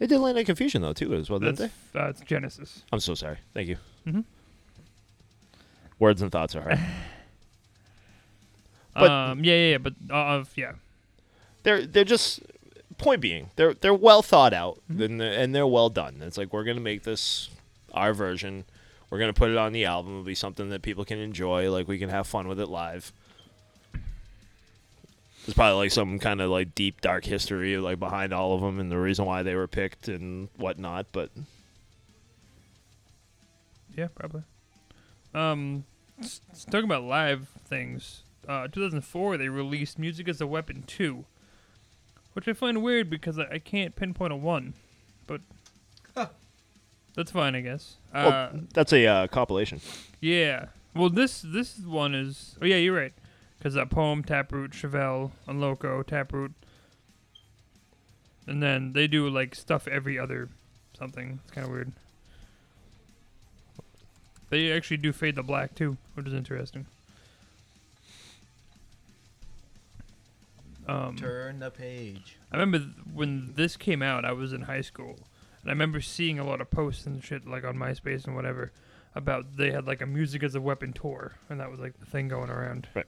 They did Land of Confusion though too as well, didn't That's they? uh, it's Genesis. I'm so sorry. Thank you. Mm-hmm. Words and thoughts are hard. [LAUGHS] But- um, yeah, yeah, yeah, but uh, yeah, they're they're just point being they're they're well thought out and they're, and they're well done. It's like we're gonna make this our version. We're gonna put it on the album. It'll be something that people can enjoy. Like we can have fun with it live. There's probably like some kind of like deep dark history like behind all of them and the reason why they were picked and whatnot. But yeah, probably. Um, talking about live things. Uh, 2004 they released Music as a Weapon 2, which I find weird because I, I can't pinpoint a one, but that's fine, I guess. Uh, oh, that's a uh, compilation. Yeah. Well, this this one is. Oh yeah, you're right. Because uh, poem, Taproot, Chevelle, Unloco, Taproot, and then they do like stuff every other something. It's kind of weird. They actually do fade to black too, which is interesting. Um, Turn the page. I remember th- when this came out, I was in high school, and I remember seeing a lot of posts and shit like on MySpace and whatever about they had like a music as a weapon tour, and that was like the thing going around. Right.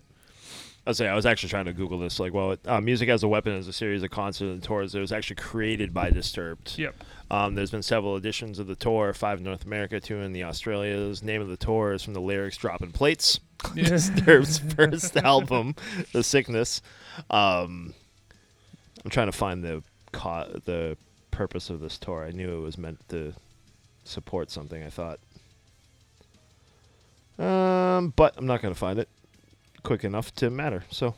I was say I was actually trying to Google this. Like, well, uh, music as a weapon is a series of concerts and tours that was actually created by Disturbed. Yep. Um, there's been several editions of the tour, five in North America, two in the Australias. Name of the tour is from the lyrics "Dropping Plates." [LAUGHS] Yeah. Disturbed's first album, "The Sickness." Um, I'm trying to find the co- the purpose of this tour. I knew it was meant to support something. I thought, um, but I'm not gonna find it quick enough to matter. So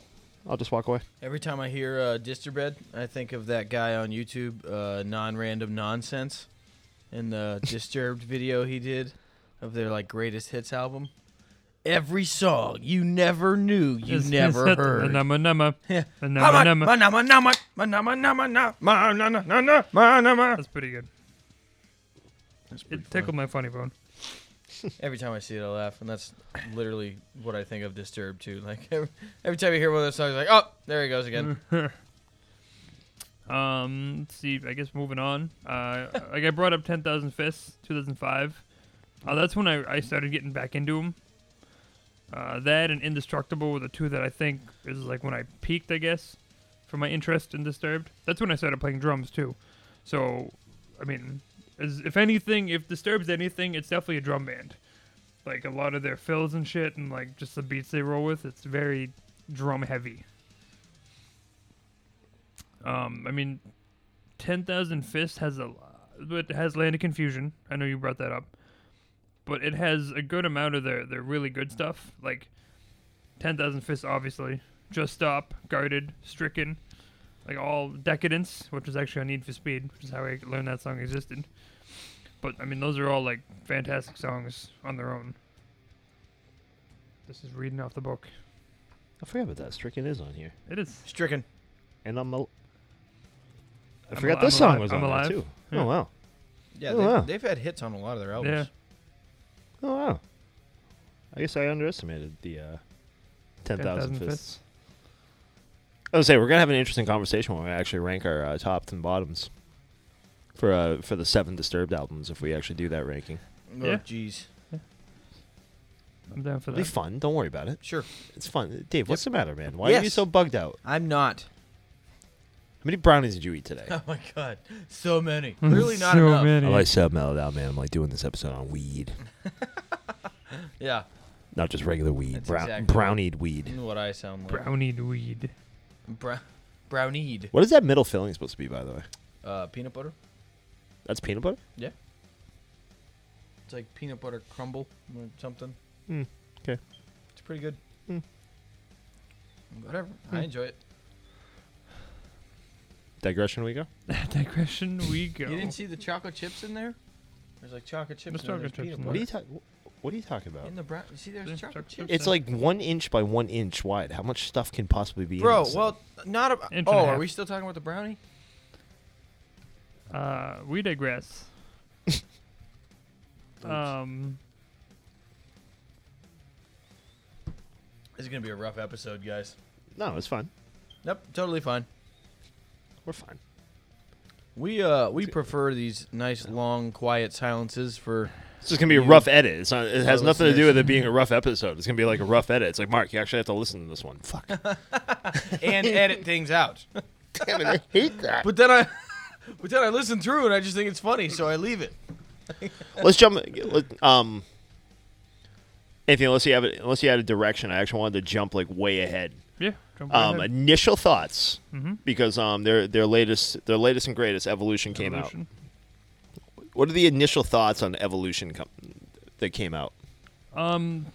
I'll just walk away. Every time I hear uh, Disturbed, I think of that guy on YouTube, uh, non-random nonsense, in the [LAUGHS] Disturbed video he did of their like greatest hits album every song you never knew you it's, never it's heard. Nama nama. [LAUGHS] Nama nama. Nama nama. Nama nama That's pretty good. That's pretty it funny. tickled my funny bone. [LAUGHS] every time I see it, I laugh, and that's literally what I think of Disturbed too. Like [LAUGHS] every, every time you hear one of those songs, like, oh, there he goes again. um, let's see. I guess moving on. Uh, like I brought up Ten Thousand Fists, two thousand five. Uh, that's when I, I started getting back into them. Uh, that and Indestructible were the two that I think is like when I peaked, I guess, for my interest in Disturbed. That's when I started playing drums too. So, I mean, as, if anything, if Disturbed's anything, it's definitely a drum band. Like a lot of their fills and shit, and like just the beats they roll with, it's very drum heavy. Um, I mean, Ten Thousand Fists has a, but has Land of Confusion. I know you brought that up, but it has a good amount of their their really good stuff. Like Ten Thousand Fists, obviously, Just Stop, Guarded, Stricken, like all Decadence, which is actually on Need for Speed, which is how I learned that song existed. But I mean, those are all like fantastic songs on their own. This is reading off the book. I forgot about that. Stricken is on here, It is. Stricken. and I'm. Al- I I'm forgot al- this I'm song alive. was I'm on alive. there too. Yeah. Oh wow! Yeah, Oh, they've, wow. they've had hits on a lot of their albums. Yeah. Oh wow! I guess I underestimated the uh, ten thousand 10,000 fists. fists. I was say we're gonna have an interesting conversation when we actually rank our uh, tops and bottoms for uh, for the seven Disturbed albums. If we actually do that ranking, Oh, Yeah. jeez. I'm down for that. it'll be that. fun. Don't worry about it. Sure. It's fun. Dave, what's the matter, man? Why are you Yes. so bugged out? I'm not. How many brownies did you eat today? [LAUGHS] Oh my god, so many. Clearly not so enough. many. I like so mellowed out, man. I'm like doing this episode on weed, [LAUGHS] Yeah, not just regular weed. That's Brown, exactly brownied weed. you know what I sound like. brownied weed. Bra- brownied. What is that middle filling supposed to be, by the way? Uh, peanut butter. That's peanut butter. Yeah. It's like peanut butter crumble or something. Hmm, 'kay. It's pretty good. Hmm. Whatever. I enjoy it. Digression. We go. [LAUGHS] Digression we go. You didn't see the chocolate chips in there? There's like chocolate chips. There's and chocolate there's chips in What are you talking? What are you talking about? In the brown. You see, there's There's chocolate chocolate chips. It's like one inch by one inch wide. How much stuff can possibly be in Bro, well, not a. Inch Oh, are we still talking about the brownie? Uh, we digress. [LAUGHS] um, This is gonna be a rough episode, guys. no, it's fine. Nope, totally fine. We're fine. We uh we prefer these nice long quiet silences for It's just gonna be a rough edit. It's not. It has Our nothing to do listeners. with it being a rough episode. It's gonna be like a rough edit. It's like Mark, you actually have to listen to this one. Fuck. [LAUGHS] and edit things out. [LAUGHS] Damn it, I hate that. But then I [LAUGHS] but then I listen through and I just think it's funny, so I leave it. Let's jump. Let, um. Anything unless you have it, unless you had a direction, I actually wanted to jump like way ahead. Yeah. Um, initial thoughts Mhm. because um their their latest their latest and greatest evolution came out. What are the initial thoughts on evolution com- that came out? Um,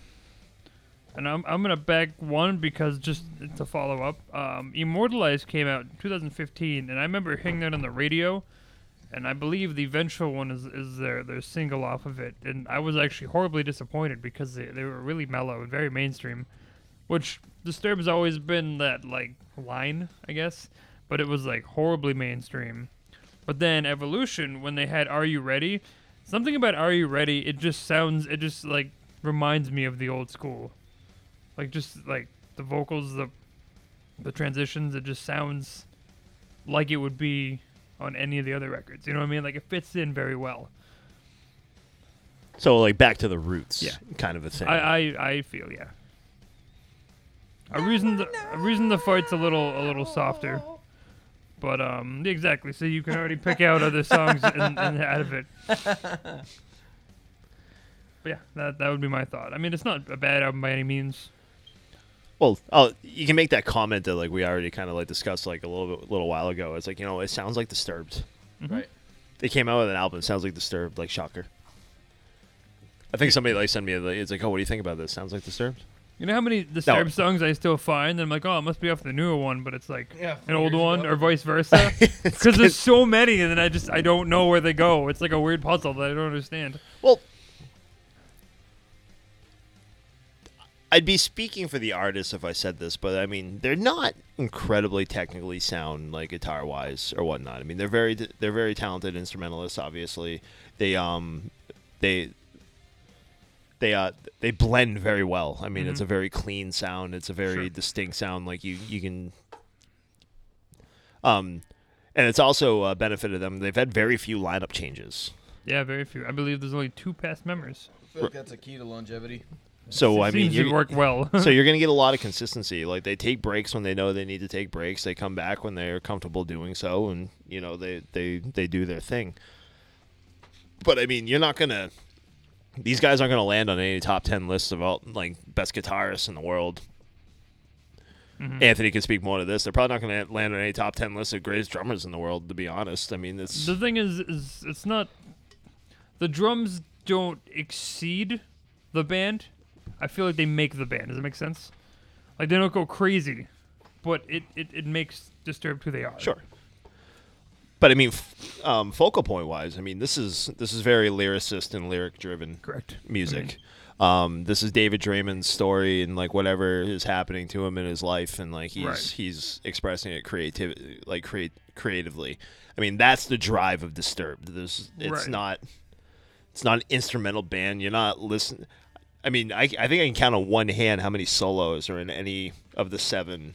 and I'm I'm gonna back one because just to follow up. Um, Immortalized came out in 2015, and I remember hearing that on the radio, and I believe the vengeful one is is their their single off of it, and I was actually horribly disappointed because they they were really mellow and very mainstream, which Disturbed's always been that like line, I guess, but it was like horribly mainstream. But then Evolution, when they had Are You Ready? Something about Are You Ready? It just sounds, it just like reminds me of the old school. Like just like the vocals, the the transitions, it just sounds like it would be on any of the other records. You know what I mean? Like it fits in very well. So like back to the roots, Yeah. kind of a thing. I, I, I feel yeah. A reason the a reason the fight's a little a little softer. But um exactly, so you can already pick out other songs and, and [LAUGHS] out of it. But yeah, that that would be my thought. I mean, it's not a bad album by any means. Well, oh, you can make that comment that like we already kind of like discussed like a little bit, little while ago. It's like you know it sounds like Disturbed. Right. They came out with an album. It sounds like Disturbed. Like shocker. I think somebody like sent me. a- It's like, oh, what do you think about this? Sounds like Disturbed. You know how many Disturbed songs I still find? And I'm like, oh, it must be off the newer one, but it's like Yeah, an old years one ago. or vice versa. [LAUGHS] Because [LAUGHS] there's so many, and then I just I don't know where they go. It's like a weird puzzle that I don't understand. Well, I'd be speaking for the artists if I said this, but I mean they're not incredibly technically sound, like guitar wise or whatnot. I mean they're very they're very talented instrumentalists. Obviously, they um they they uh they blend very well. I mean it's a very clean sound. It's a very Sure. distinct sound. Like you you can um. And it's also uh, benefited them. They've had very few lineup changes. Yeah, very few. I believe there's only two past members. I feel like that's a key to longevity. So I mean, Seems to you work well. [LAUGHS] so you're gonna [LAUGHS] get a lot of consistency. Like they take breaks when they know they need to take breaks. They come back when they're comfortable doing so, and you know they they they do their thing. But I mean, you're not gonna. These guys aren't gonna land on any top ten lists of all like best guitarists in the world. Mm-hmm. Anthony can speak more to this. They're probably not gonna land on any top ten lists of greatest drummers in the world. To be honest, I mean it's the thing is, is it's not the drums don't exceed the band. I feel like they make the band. Does it make sense? Like they don't go crazy, but it, it, it makes Disturbed who they are. Sure. But I mean, f- um, focal point wise, I mean, this is this is very lyricist and lyric driven Correct. music. Um, this is David Draiman's story and like whatever is happening to him in his life, and like he's Right. he's expressing it creative, like create creatively. I mean, that's the drive of Disturbed. This it's Right. not it's not an instrumental band. You're not listening. I mean, I, I think I can count on one hand how many solos are in any of the seven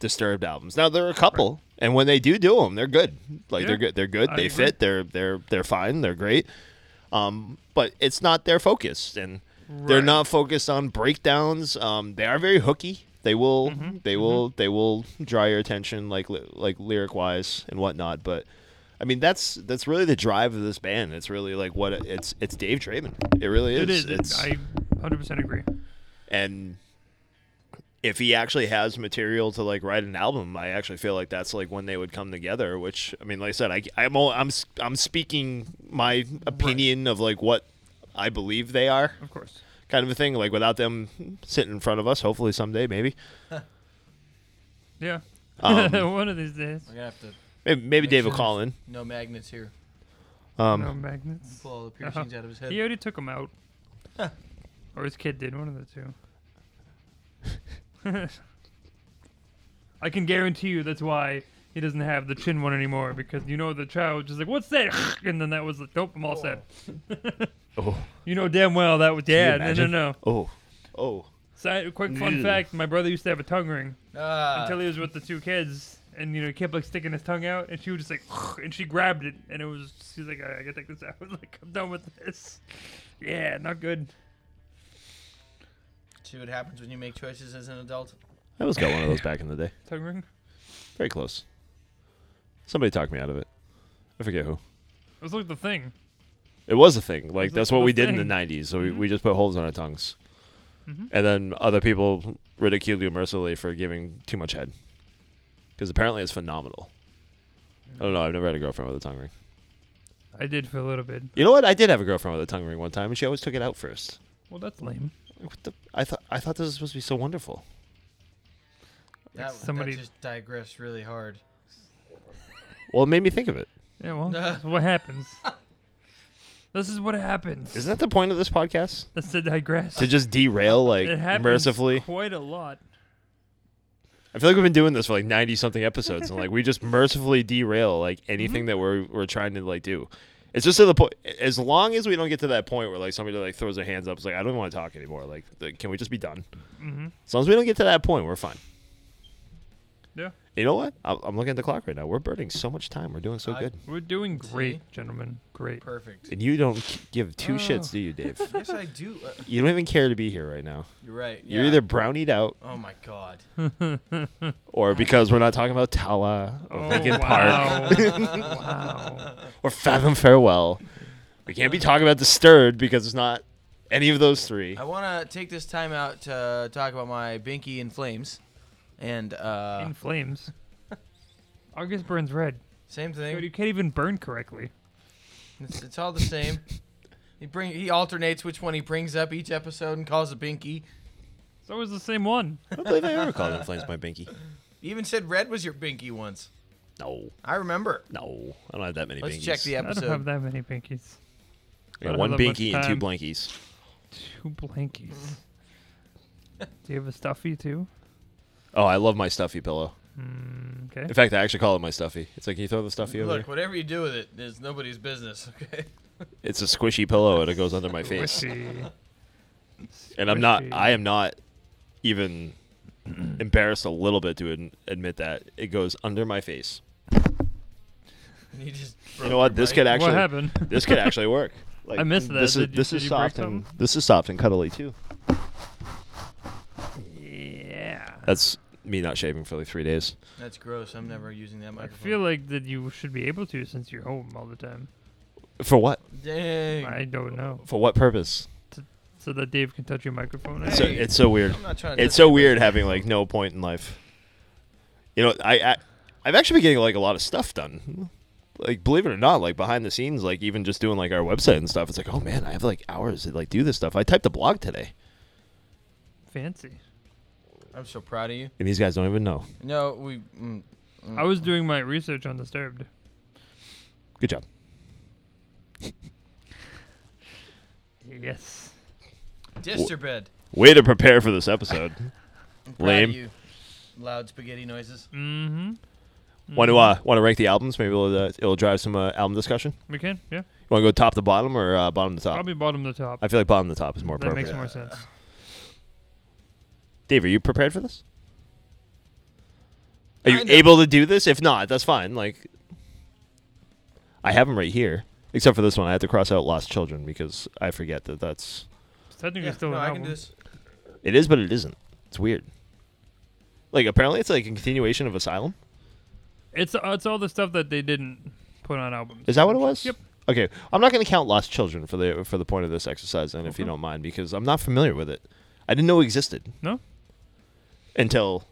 Disturbed albums. Now there are a couple, and when they do do them, they're good. Like they're good. They're good. I they agree. fit. They're they're they're fine. They're great. Um, but it's not their focus, and they're not focused on breakdowns. Um, they are very hooky. They will Mm-hmm, they will they will draw your attention like like lyric wise and whatnot. But I mean that's that's really the drive of this band. It's really like what it- it's it's Dave Draiman. It really is. It is. It's I 100% agree. and if he actually has material to like write an album, I actually feel like that's like when they would come together. Which I mean, like I said, I, I'm all, I'm s- I'm speaking my opinion of like what I believe they are, Of course. kind of a thing. Like without them sitting in front of us, hopefully someday, maybe. [LAUGHS] Yeah. Um, [LAUGHS] One of these days. We're gonna have to Maybe, maybe Make Dave will sure call in. no magnets here. Um, no magnets. Pull all the piercings out of his head. He already took them out. or his kid did. One of the two. [LAUGHS] [LAUGHS] I can guarantee you that's why he doesn't have the chin one anymore because you know the child just like, "What's that?" [LAUGHS] and then that was like, "Nope, I'm all set." [LAUGHS] Oh, You know damn well that was you yeah. No, no, no. oh, oh. Side, quick fun Ugh. fact: My brother used to have a tongue ring Ah, until he was with the two kids, and you know he kept like sticking his tongue out, and she was just like, and she grabbed it, and it was she's like, I, I gotta take this out. I was like, I'm done with this. Yeah, not good. See what happens when you make choices as an adult. I was got one of those back in the day. Tongue ring. Very close. Somebody talked me out of it. I forget who. It was like the thing. It was a thing. Like was that's what the we did in the '90s. So we, Mhm. we just put holes on our tongues, Mhm. and then other people ridiculed you mercilessly for giving too much head, because apparently it's phenomenal. I don't know. I've never had a girlfriend with a tongue ring. I did for a little bit. You know what? I did have a girlfriend with a tongue ring one time, and she always took it out first. Well, that's lame. What the? I thought I thought this was supposed to be so wonderful. That, somebody- that just digressed really hard. Well, it made me think of it. Yeah, well, [LAUGHS] that's what happens. This is what happens. Isn't that the point of this podcast? That's to digress. To just derail like it happens mercifully. quite a lot. I feel like we've been doing this for like ninety something episodes, and like we just [LAUGHS] mercifully derail like anything mm-hmm. that we're we're trying to like do. It's just to the point. As long as we don't get to that point where like somebody like throws their hands up, it's like I don't want to talk anymore. Like, like, can we just be done? hmm As long as we don't get to that point, we're fine. Yeah, You know what? I'm I'm looking at the clock right now. We're burning so much time. We're doing so I- good, we're doing great, See? gentlemen. Great. Perfect. and you don't give two Oh. shits, do you, Dave? [LAUGHS] yes, I do. Uh, You don't even care to be here right now. you're right. You're yeah. either brownied out, Oh my god. [LAUGHS] or because we're not talking about Tala or Oh, Linkin Park wow. [LAUGHS] wow. or Fathom Farewell. We can't be talking about Disturbed because it's not any of those three. I want to take this time out to talk about my binky in flames, and uh, In flames. August burns red. same thing. Dude, you can't even burn correctly. It's, it's all the same. He bring he alternates which one he brings up each episode and calls a binky. It's always the same one. I don't believe I ever called in flames my binky. You even said red was your binky once. No, I remember. no, I don't have that many Let's binkies. check the episode. I don't have that many binkies. I got one don't have much binky and two blankies. Two blankies. [LAUGHS] Do you have a stuffy too? Oh, I love my stuffy pillow. Mm, okay. In fact, I actually call it my stuffy. It's like, can you throw the stuffy over Look, there? whatever you do with it is nobody's business. [LAUGHS] Okay. It's a squishy pillow and it goes under my face. Squishy. And I'm not. Squishy. I am not even embarrassed a little bit to ad- admit that it goes under my face. You just. You know what? This could What actually. happened? This could actually work. Like, [LAUGHS] I missed that. This is Did you- this did is you break soft and something? this is soft and cuddly too. yeah. That's me not shaving for like three days. That's gross. I'm never using that microphone. I microphone. feel like that you should be able to since you're home all the time. For what? Dang. I don't know. For what purpose? So that Dave can touch your microphone. It's so, Hey. it's so weird. I'm not trying to It's touch so weird business. having like no point in life. You know, I, I I've actually been getting like a lot of stuff done. Like believe it or not, like behind the scenes, like even just doing like our website and stuff. It's like, oh man, I have like hours to like do this stuff. I typed a blog today, Fancy. I'm so proud of you. and these guys don't even know. No, we. Mm, mm. I was doing my research on Disturbed. Good job. Yes. Disturbed. Way to prepare for this episode. [LAUGHS] I'm proud Lame. Of you. Loud spaghetti noises. Mm-hmm. Want to uh, want to rank the albums? Maybe it'll uh, it'll drive some uh, album discussion. We can, yeah. You want to go top to bottom or uh, bottom to top? Probably bottom to top. I feel like bottom to top is more that appropriate. makes more sense. Dave, are you prepared for this? Are you able to do this? If not, that's fine. Like, I have them right here. Except for this one, I had to cross out "Lost Children" because I forget that that's It's technically Yeah, still no, an I album. can do this. it is, but it isn't. It's weird. Like, apparently, it's like a continuation of Asylum. It's uh, it's all the stuff that they didn't put on albums. Is that what it was? Yep. Okay, I'm not going to count "Lost Children" for the for the point of this exercise, then, if you don't mind, because I'm not familiar with it. I didn't know it existed No. Until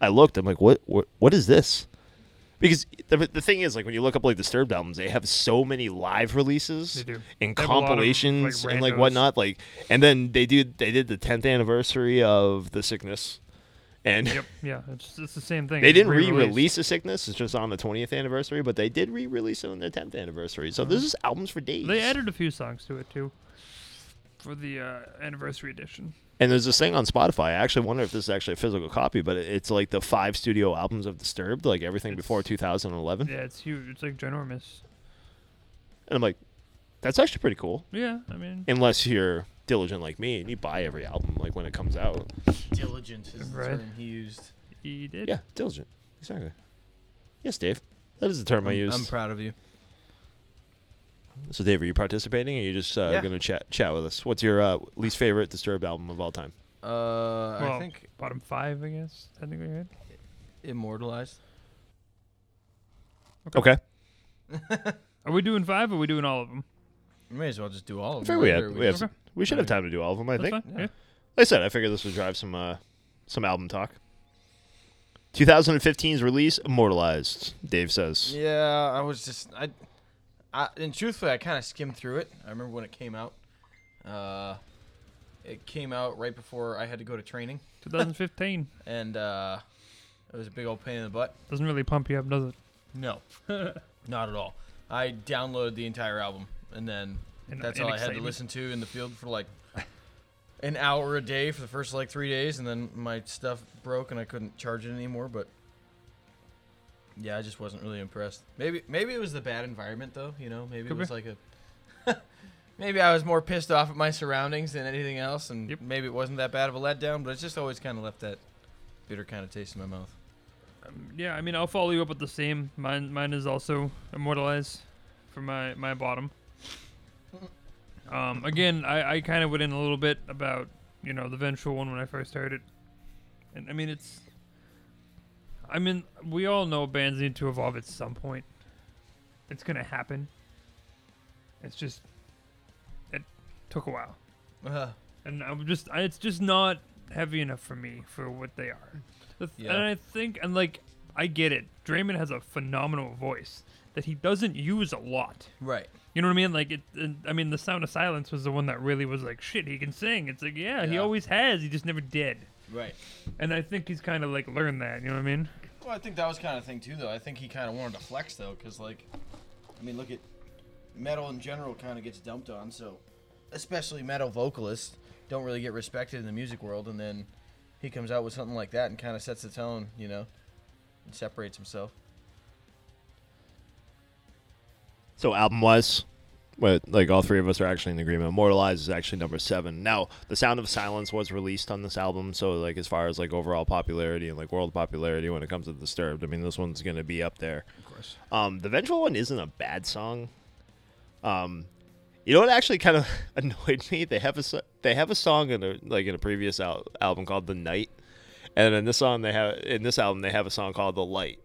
I looked. I'm like, what? What, what is this? Because the, the thing is, like, when you look up like Disturbed albums, they have so many live releases They do. and They have a lot of, compilations like, and like randos. whatnot. Like, and then they do they did the 10th anniversary of the Sickness, and Yep. Yeah. It's it's the same thing. they It's didn't re-released. re-release the Sickness. It's just on the 20th anniversary, but they did re-release it on their 10th anniversary. So this is albums for days. Uh-huh. They added a few songs to it too. For the uh, anniversary edition. And there's this thing on Spotify. I actually wonder if this is actually a physical copy, but it- it's like the five studio albums of Disturbed, like everything before 2011. Yeah, it's huge. It's like ginormous. And I'm like, that's actually pretty cool. Yeah, I mean, Unless you're diligent like me and you buy every album like when it comes out. Diligent is the term he used. he did. Yeah, diligent. Exactly. Yes, Dave. That is the term I I'm, used. I'm proud of you. So, Dave, are you participating, or are you just uh, Yeah. going to chat chat with us? What's your uh, least favorite Disturbed album of all time? Uh, Well, I think bottom five, I guess. Technically, right? immortalized. Okay. Are we doing five? Or are we doing all of them? We may as well just do all I of figure them. we, right? had, Or we, have just- some- we should have time to do all of them, I That's think. fine. Yeah. Like I said, I figured this would drive some uh, some album talk. 2015's release, Immortalized, Dave says. Yeah, I was just I, I and truthfully, I kind of skimmed through it. I remember when it came out. Uh, it came out right before I had to go to training, [LAUGHS] 2015 and uh, it was a big old pain in the butt. doesn't really pump you up, does it? No, [LAUGHS] not at all. I downloaded the entire album, and then In- that's in all I had to excitement. listen to in the field for like an hour a day for the first like three days, and then my stuff broke and I couldn't charge it anymore. But yeah, I just wasn't really impressed. Maybe maybe it was the bad environment though. You know, maybe Could it was be. like a. [LAUGHS] maybe I was more pissed off at my surroundings than anything else, and Yep. maybe it wasn't that bad of a letdown. But it's just always kind of left that bitter kind of taste in my mouth. Um, yeah, I mean, I'll follow you up with the same. Mine, mine is also immortalized for my my bottom. Um, again, I, I kind of went in a little bit about you know the vengeful one when I first heard it, and I mean it's. I mean, we all know bands need to evolve at some point. It's gonna happen. It's just, it took a while, Uh, and I'm just, I, it's just not heavy enough for me for what they are. The th- Yeah. And I think, and like, I get it. Draiman has a phenomenal voice that he doesn't use a lot. right. You know what I mean? Like it. and, I mean, the Sound of Silence was the one that really was like, shit, he can sing. It's like, yeah, he Yeah. always has. He just never did. Right. And I think he's kind of like learned that. You know what I mean? Well, I think that was kind of thing too, though. I think he kind of wanted to flex, though, because like, I mean, look at metal in general kind of gets dumped on, so especially metal vocalists don't really get respected in the music world, and then he comes out with something like that and kind of sets the tone, you know, and separates himself. So album wise, what like all three of us are actually in agreement. Immortalized is actually number seven. Now, The Sound of Silence was released on this album, so like as far as like overall popularity and like world popularity when it comes to Disturbed, I mean this one's gonna be up there. Of course. Um, the Vengeful one isn't a bad song. Um, you know what actually kind of [LAUGHS] annoyed me? They have a they have a song in a like in a previous al- album called The Night, and in this song they have in this album they have a song called The Light.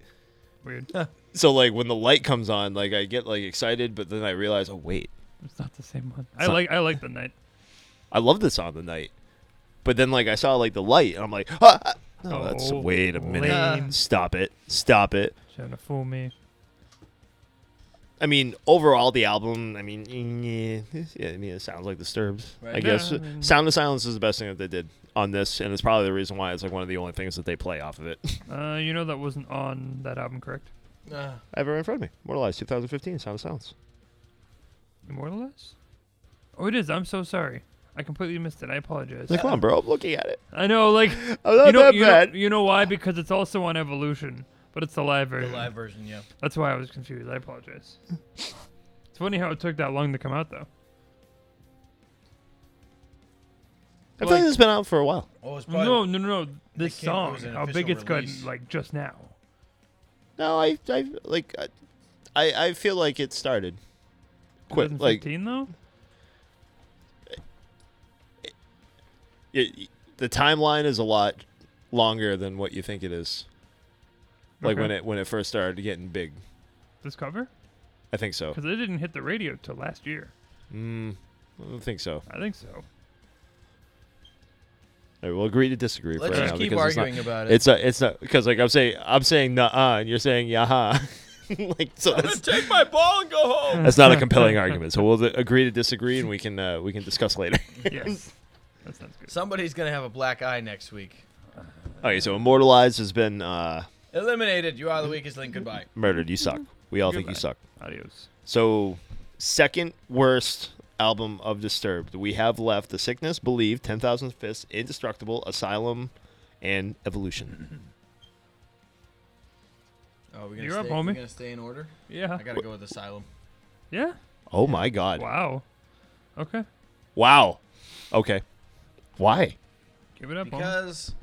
Weird. [LAUGHS] So like when the light comes on, like I get like excited, but then I realize, oh wait, it's not the same one. I not- like. I like the night. I love this song the night. But then like I saw like the light, and I'm like, ah, ah. no, that's Oh, wait a minute, lame. stop it, stop it. Trying to fool me. I mean, overall the album, I mean, yeah, yeah, I mean it sounds like Disturbed. I Right. guess Yeah, I mean- Sound of Silence is the best thing that they did on this, and it's probably the reason why it's like one of the only things that they play off of it. Uh, you know that wasn't on that album, correct? Uh, I have it right in front of me. Mortalized 2015, Sound of Silence. Immortalized? Oh, it is. I'm so sorry. I completely missed it. I apologize. Like, come on, bro, I'm looking at it. I know, like I'm not you know, that you know, you know why? Because it's also on Evolution, but it's the live version. the version. live version, yeah. That's why I was confused. I apologize. it's funny how it took that long to come out, though. I feel like like- it's been out for a while. Oh, it's No, no, no, no. This song, how big official it's gotten, like just now. No, I, I like, I, I feel like it started. Quick, like 2015, though. it, the timeline is a lot longer than what you think it is. Like Okay. when it when it first started getting big, This cover, I think so. because it didn't hit the radio till last year. Mm, I don't think so. I think so. All right, we'll agree to disagree. for Let's right just now keep because it's not- arguing about it. It's a, it's not because like I'm saying, I'm saying nah, and you're saying yaha. [LAUGHS] like so that's take my ball and go home. that's not a compelling [LAUGHS] argument. So we'll th- agree to disagree, and we can uh, we can discuss later. [LAUGHS] Yes, that sounds good. Somebody's gonna have a black eye next week. okay, so immortalized has been uh, Eliminated. You are the weakest link. Goodbye. murdered. You suck. We all think you suck. Adios. So, second worst album of Disturbed. We have left The Sickness, Believe, 10,000 Fists, Indestructible, Asylum, and Evolution. Oh, we're gonna You're stay, up, we're gonna stay in order. Yeah. I gotta go with Asylum. Yeah. Oh my god. Wow. Okay. Wow. Okay. Why? Give it up. homie. Because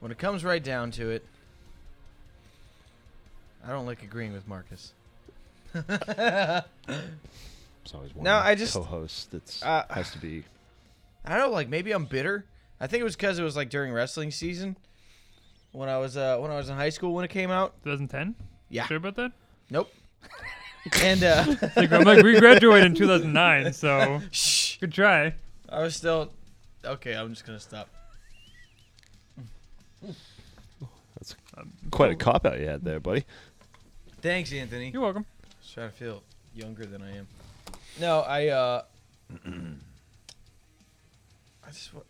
when it comes right down to it, I don't like agreeing with Marcus. There's always one No, I just- co-host that's uh, has to be. I don't know, like maybe I'm bitter. I think it was because it was like during wrestling season when I was uh, when I was in high school when it came out. 2010. Yeah. Sure about that? Nope. [LAUGHS] and uh, Like, I'm like, we graduated in 2009, so [LAUGHS] shh, good try. I was still okay. I'm just gonna stop. That's quite a cop out you had there, buddy. Thanks, Anthony. You're welcome. Just trying to feel younger than I am. No, I uh [CLEARS THROAT] I just wa-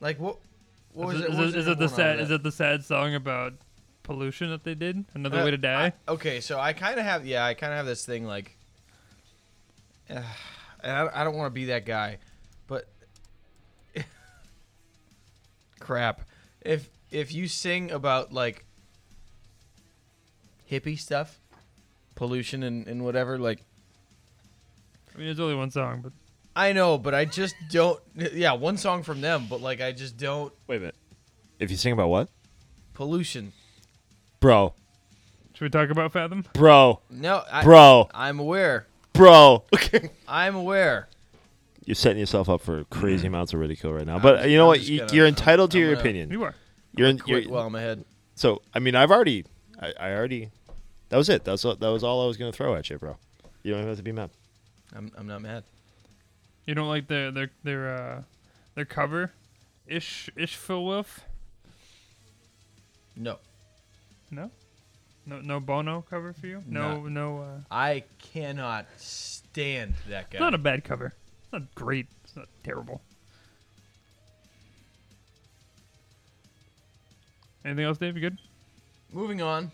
like what what was is it? it, what was is the it the number one sad? out Is that? it the sad song about pollution that they did? Another Uh, way to die. I- okay, so I kind of have yeah, I kind of have this thing like uh, [SIGHS] and I, I don't want to be that guy, but [LAUGHS] crap. If if you sing about like hippie stuff, pollution and, and whatever, like I mean, there's only one song, but I know, but I just don't. Yeah, one song from them, but like I just don't. Wait a minute. If you sing about what, Pollution. bro, should we talk about Fathom? bro, No, I, bro, I'm aware. bro. Okay. [LAUGHS] I'm aware. You're setting yourself up for crazy mm-hmm. amounts of ridicule right now. But just- you know I'm what? just You, gonna- you're I'm- entitled to I'm your gonna- opinion. You are. You're, in, Quit you're while I'm ahead. so. I mean, I've already. I, I already. That was it. That's all, that was all I was gonna throw at you, bro. You don't even have to be mad. I'm I'm not mad. You don't like their their their uh their cover, Ish Ishful Wolf? No, No, no no Bono cover for you? No no. Uh, I cannot stand that guy. not a bad cover. It's not great. It's not terrible. Anything else, Dave? You good? Moving on.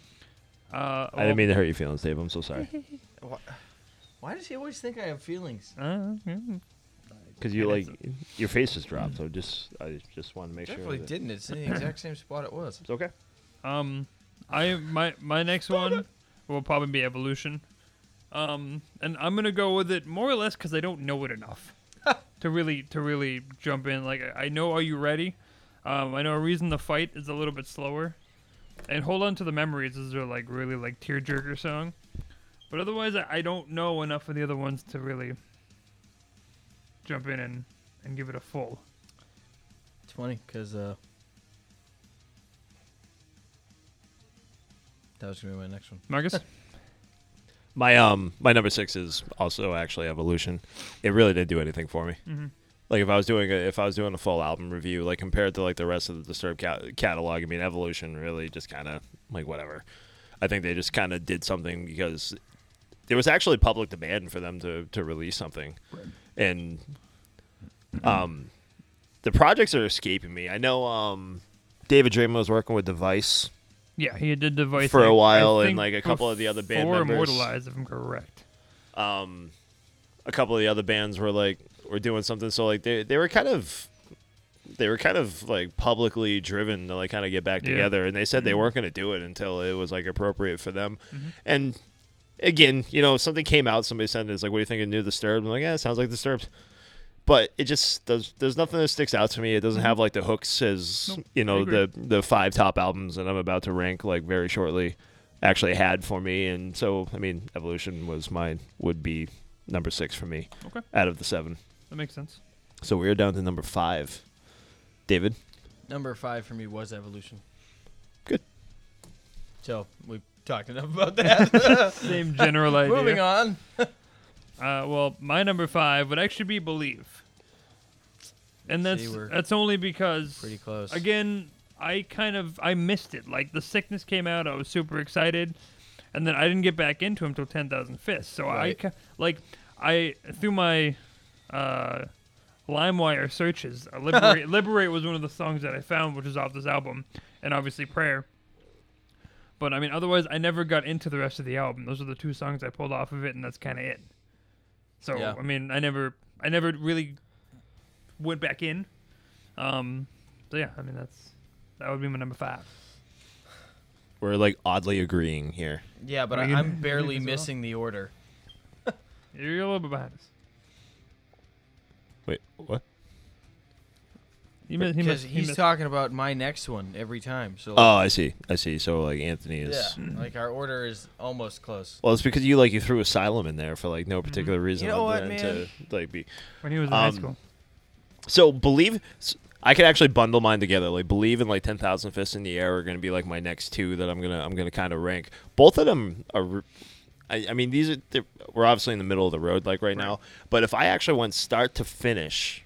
Uh, I didn't mean to hurt your feelings, Dave. I'm so sorry. [LAUGHS] Why, why does he always think I have feelings? Uh, Because you And like your face is dropped, so just I just want to make Definitely sure. that- didn't. It's in the [CLEARS THROAT] exact same spot it was. It's okay. Um, I my my next one will probably be Evolution. Um, and I'm gonna go with it more or less because I don't know it enough [LAUGHS] to really to really jump in. Like I I know Are You Ready? Um, I know a reason the fight is a little bit slower, and Hold On to the Memories is their like really like tearjerker song. But otherwise, I, I don't know enough of the other ones to really jump in and, and give it a full. It's funny because uh, that was gonna be my next one. Marcus, [LAUGHS] My um my number six is also actually Evolution. It really didn't do anything for me. Mhm. Like if I was doing a, if I was doing a full album review, like compared to like the rest of the Disturbed ca- catalog, I mean Evolution really just kind of like whatever. I think they just kind of did something because there was actually public demand for them to to release something, and um the projects are escaping me. I know um David Draiman was working with Device. yeah, he did Device For a while, and, like, a couple of the other band members. Immortalized, if I'm correct. um, a couple of the other bands were like were doing something. So like they they were kind of they were kind of like publicly driven to like kind of get back Yeah. together, and they said they weren't going to do it until it was like appropriate for them. Mm-hmm. And again, you know, something came out. Somebody said it's like, "What do you think of New Disturbed?" I'm like, "Yeah, it sounds like Disturbed." But it just does. There's nothing that sticks out to me. It doesn't have like the hooks as Mm-hmm. Nope, you know the the five top albums that I'm about to rank like very shortly actually had for me. And so I mean, Evolution was mine would be number six for me Okay, out of the seven. That makes sense. So we're down to number five. David, Number five for me was Evolution. Good. So we talked enough about that. [LAUGHS] Same general [LAUGHS] idea. Moving on. [LAUGHS] Uh, well, my number five would actually be Believe, and that's See, that's only because Pretty close. again, I kind of I missed it. Like the sickness came out, I was super excited, and then I didn't get back into him until Ten Thousand Fists. So I Right. ca- like I through my uh, LimeWire searches, uh, Liberate, [LAUGHS] Liberate was one of the songs that I found, which is off this album, and obviously Prayer. But I mean, otherwise, I never got into the rest of the album. Those are the two songs I pulled off of it, and that's kind of it. So Yeah. I mean, I never, I never really went back in. Um, so yeah, I mean, that's that would be my number five. we're like oddly agreeing here. Yeah, but I, I'm [LAUGHS] barely leave as well? missing the order. You're a little bit behind us. Wait, what? He, mi- he Because must, he he's must- talking about my next one every time. So Oh, I see. I see. So like Anthony is. yeah, like our order is almost close. Well, it's because you like you threw Asylum in there for like no particular reason Mm-hmm. You know other what, than man? to like be. when he was in high um, school. So believe s- I could actually bundle mine together. Like believe in like ten thousand fists in the air are going to be like my next two that I'm gonna I'm gonna kind of rank. Both of them are. r- I, I mean these are we're obviously in the middle of the road like right, now. But if I actually went start to finish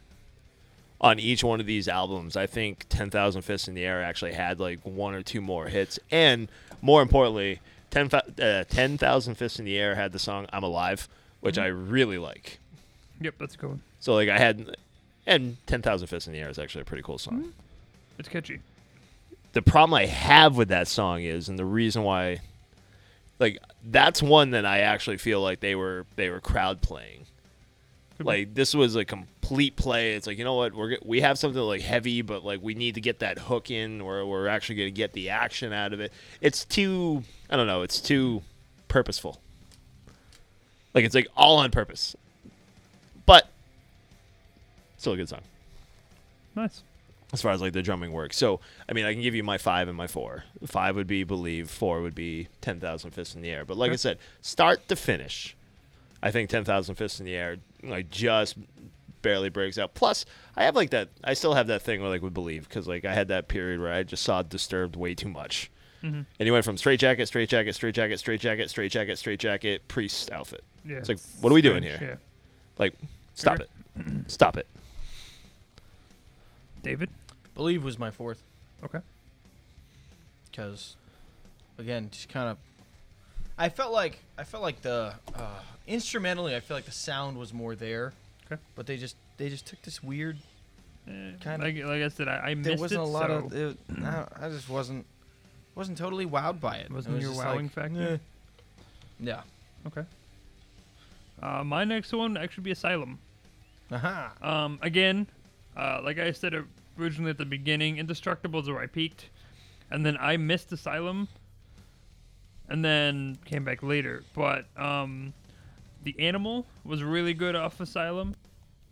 on each one of these albums, I think ten thousand fists in the air actually had like one or two more hits, and more importantly, ten uh, ten thousand fists in the air had the song "I'm Alive," which I really like. Yep, that's a good one. So like I had, and ten thousand fists in the air is actually a pretty cool song. It's catchy. The problem I have with that song is, and the reason why, like that's one that I actually feel like they were they were crowd playing. Like this was a complete play. It's like you know what we're we have something like heavy, but like we need to get that hook in, where we're actually going to get the action out of it. It's too I don't know. It's too purposeful. Like it's like all on purpose, but still a good song Nice. As far as like the drumming works. So I mean, I can give you my five and my four. Five would be believe. Four would be ten thousand fists in the air. But like I said, start to finish, I think ten thousand fists in the air like just barely breaks out. Plus, I have like that. I still have that thing where like with believe because like I had that period where I just saw Disturbed way too much. Mhm. And he went from straight jacket, straight jacket, straight jacket, straight jacket, straight jacket, straight jacket, priest outfit. Yeah. It's like, what are we doing strange, here? Like, stop it, stop it. David. Believe was my fourth Okay. because, again, just kind of. I felt like I felt like the uh, instrumentally, I feel like the sound was more there. Okay. But they just they just took this weird. Eh, Kinda- like, like I said, I, I missed it. There wasn't it, a lot so of. It, [CLEARS THROAT] I, I just wasn't wasn't totally wowed by it. Wasn't it was your wowing like, factor? eh. Yeah. Okay. Uh, my next one actually be Asylum. Aha. Um, again, uh, like I said originally at the beginning, Indestructible is where I peaked, and then I missed Asylum, and then came back later. But um, the Animal was really good off Asylum.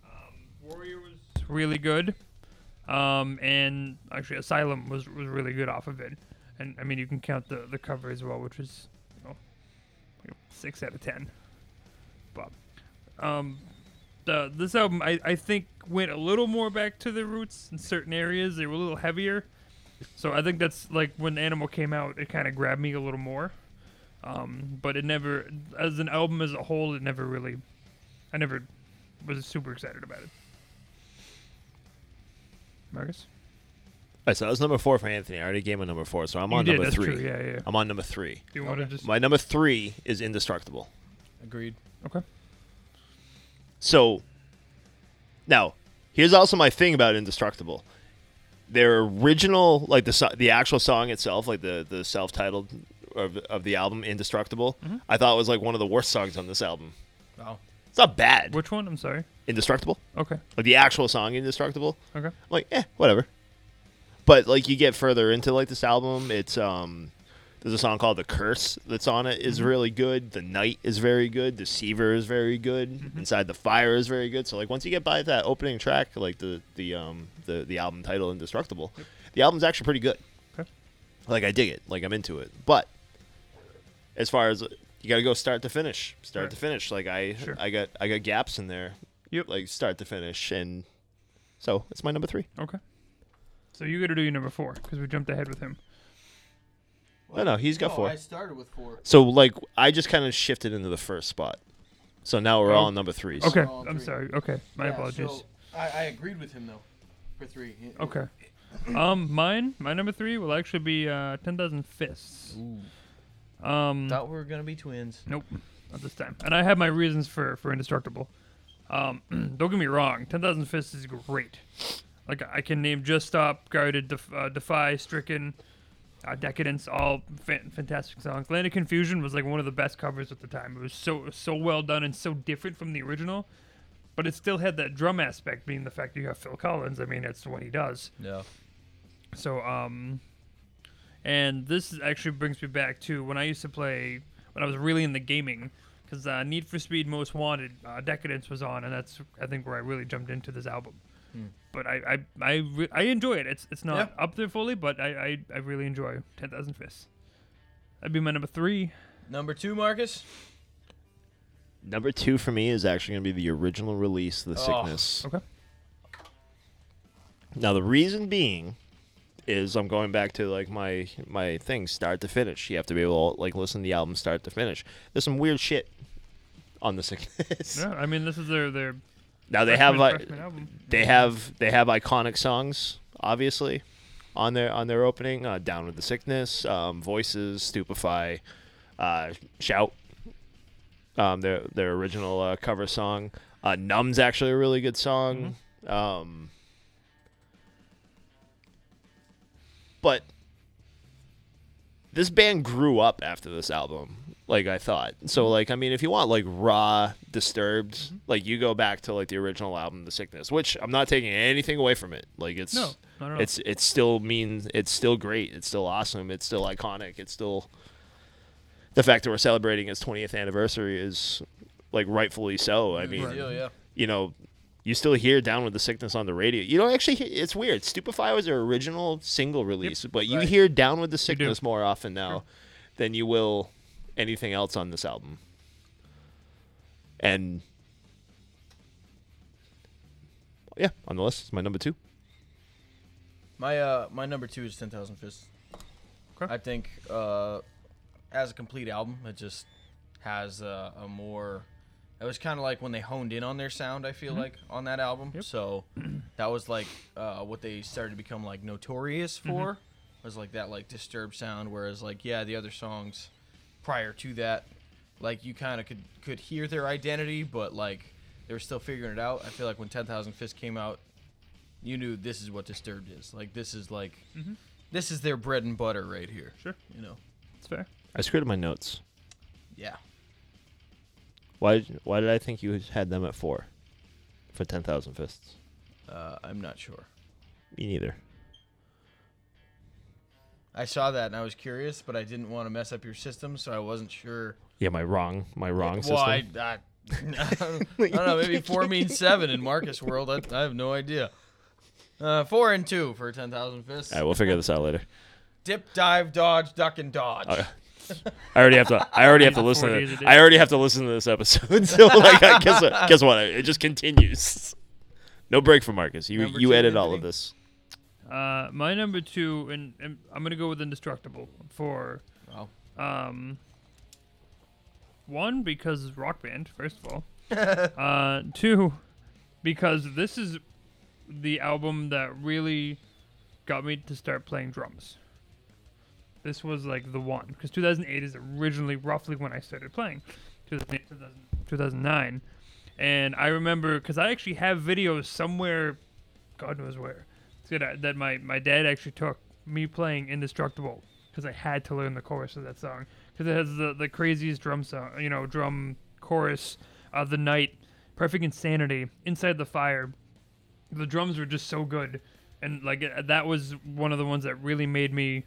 Um, Warrior was really good, um, and actually Asylum was was really good off of it. And I mean, you can count the the cover as well, which is you know, six out of ten. But um, the this album I, I think went a little more back to the roots in certain areas. They were a little heavier. So I think that's like when Animal came out, it kind of grabbed me a little more. Um, but it never, as an album as a whole, it never really, I never was super excited about it. Marcus, All right, so that was number four for Anthony. I already gave him number four, so I'm You on did, number that's three. true, yeah, yeah. I'm on number three. do you want to just My number three is Indestructible. Agreed. okay? So now, here's also my thing about Indestructible. Their original, like the so- the actual song itself, like the the self titled of, of the album Indestructible, Mm-hmm. I thought was like one of the worst songs on this album. Wow. It's not bad. Which one? I'm sorry. Indestructible, Okay, like the actual song Indestructible. okay. I'm like, eh, whatever. But like you get further into like this album, it's um there's a song called The Curse that's on it is really good. The Night is very good. Deceiver is very good. Inside the Fire is very good. So like once you get by that opening track, like the the um the, the album title Indestructible, the album's actually pretty good. Okay. Like I dig it. Like I'm into it. But as far as you got to go start to finish, start Right. to finish. Like I Sure. I got I got gaps in there. Yep. Like start to finish and so it's my number 3. Okay. So you got to do your number four because we jumped ahead with him. No, no, he's got No, four. I started with four. So like I just kind of shifted into the first spot. So now we're Oh. all on number threes. Okay, all I'm three. sorry. Okay, my Yeah, apologies. so I, I agreed with him though, for three. It- it- Okay. [CLEARS THROAT] Um, mine, my number three will actually be uh, Ten Thousand Fists. Um, Thought we were gonna be twins. nope, not this time. And I have my reasons for for Indestructible. Um, [CLEARS THROAT] don't get me wrong, Ten Thousand Fists is great. Like I can name Just Stop, Guarded, Def- uh, Defy, Stricken, uh, Decadence, all fan- fantastic songs. Land of Confusion was like one of the best covers at the time. It was so so well done and so different from the original, but it still had that drum aspect, being the fact you have Phil Collins. I mean, that's what he does. Yeah. So, um, and this is- actually brings me back to when I used to play when I was really in the gaming, because uh, Need for Speed Most Wanted, uh, Decadence was on, and that's I think where I really jumped into this album. But I I I, re- I enjoy it. It's it's not Yeah. up there fully, but I I, I really enjoy Ten Thousand Fists. That'd be my number three. Number two, Marcus. Number two for me is actually going to be the original release, The Oh. Sickness. Okay. Now the reason being is I'm going back to like my my thing start to finish. You have to be able to like listen to the album start to finish. There's some weird shit on the sickness. Yeah, I mean this is their their Now they have freshman- like freshman they have they have iconic songs obviously on their on their opening uh, down with the sickness um, voices stupefy uh, shout um, their their original uh, cover song. Uh, numb's actually a really good song. Um, but this band grew up after this album like i thought so mm-hmm. like i mean if you want like raw disturbed mm-hmm. like you go back to like the original album the sickness which i'm not taking anything away from it like it's No, not at all. it's it still means it's still great it's still awesome it's still iconic it's still the fact that we're celebrating its 20th anniversary is like rightfully so i mean yeah. you know, you still hear Down with the Sickness on the radio. You don't actually hear, it's weird. Stupefy was their original single release, but you Right. hear Down with the. Sickness more often now than you will anything else on this album. And yeah, on the list is my number two. My uh my number two is Ten Thousand Fists. Okay. I think uh as a complete album, it just has uh, a more. It was kind of like when they honed in on their sound. I feel like on that album. So that was like uh, what they started to become like notorious for. Was like that like disturbed sound. Whereas like yeah, the other songs prior to that, like you kind of could could hear their identity, but like they were still figuring it out. I feel like when Ten Thousand Fists came out, you knew this is what Disturbed is. Like this is like this is their bread and butter right here. Sure. You know. It's fair. I screwed up my notes. Yeah. Why why did I think you had them at four for 10,000 Fists? Uh, I'm not sure. Me neither. I saw that and I was curious, but I didn't want to mess up your system, so I wasn't sure. Yeah, my wrong, my wrong well, I, system. I, [LAUGHS] I don't know. Maybe [LAUGHS] four means seven in Marcus world. I, I have no idea. Uh, four and two for ten thousand fists. All right, we'll figure this out later. Dip, dive, dodge, duck, and dodge. Okay. I already have to. I already have to listen. days To. I already have to listen to this episode. [LAUGHS] So like, I guess what? Guess what? It just continues. No break for Marcus. You Number you two, edit all of this. Uh, my number two, and, and I'm gonna go with Indestructible for Wow. um one because rock band first of all, [LAUGHS] uh two because this is the album that really got me to start playing drums. This was like the one because 2008 is originally roughly when I started playing, 2008, 2000, 2009, and I remember because I actually have videos somewhere, God knows where, that, I- that my my dad actually took me playing Indestructible because I had to learn the chorus of that song because it has the the craziest drum song, you know, drum chorus of the night, perfect insanity, inside the fire. The drums were just so good, and like uh, that was one of the ones that really made me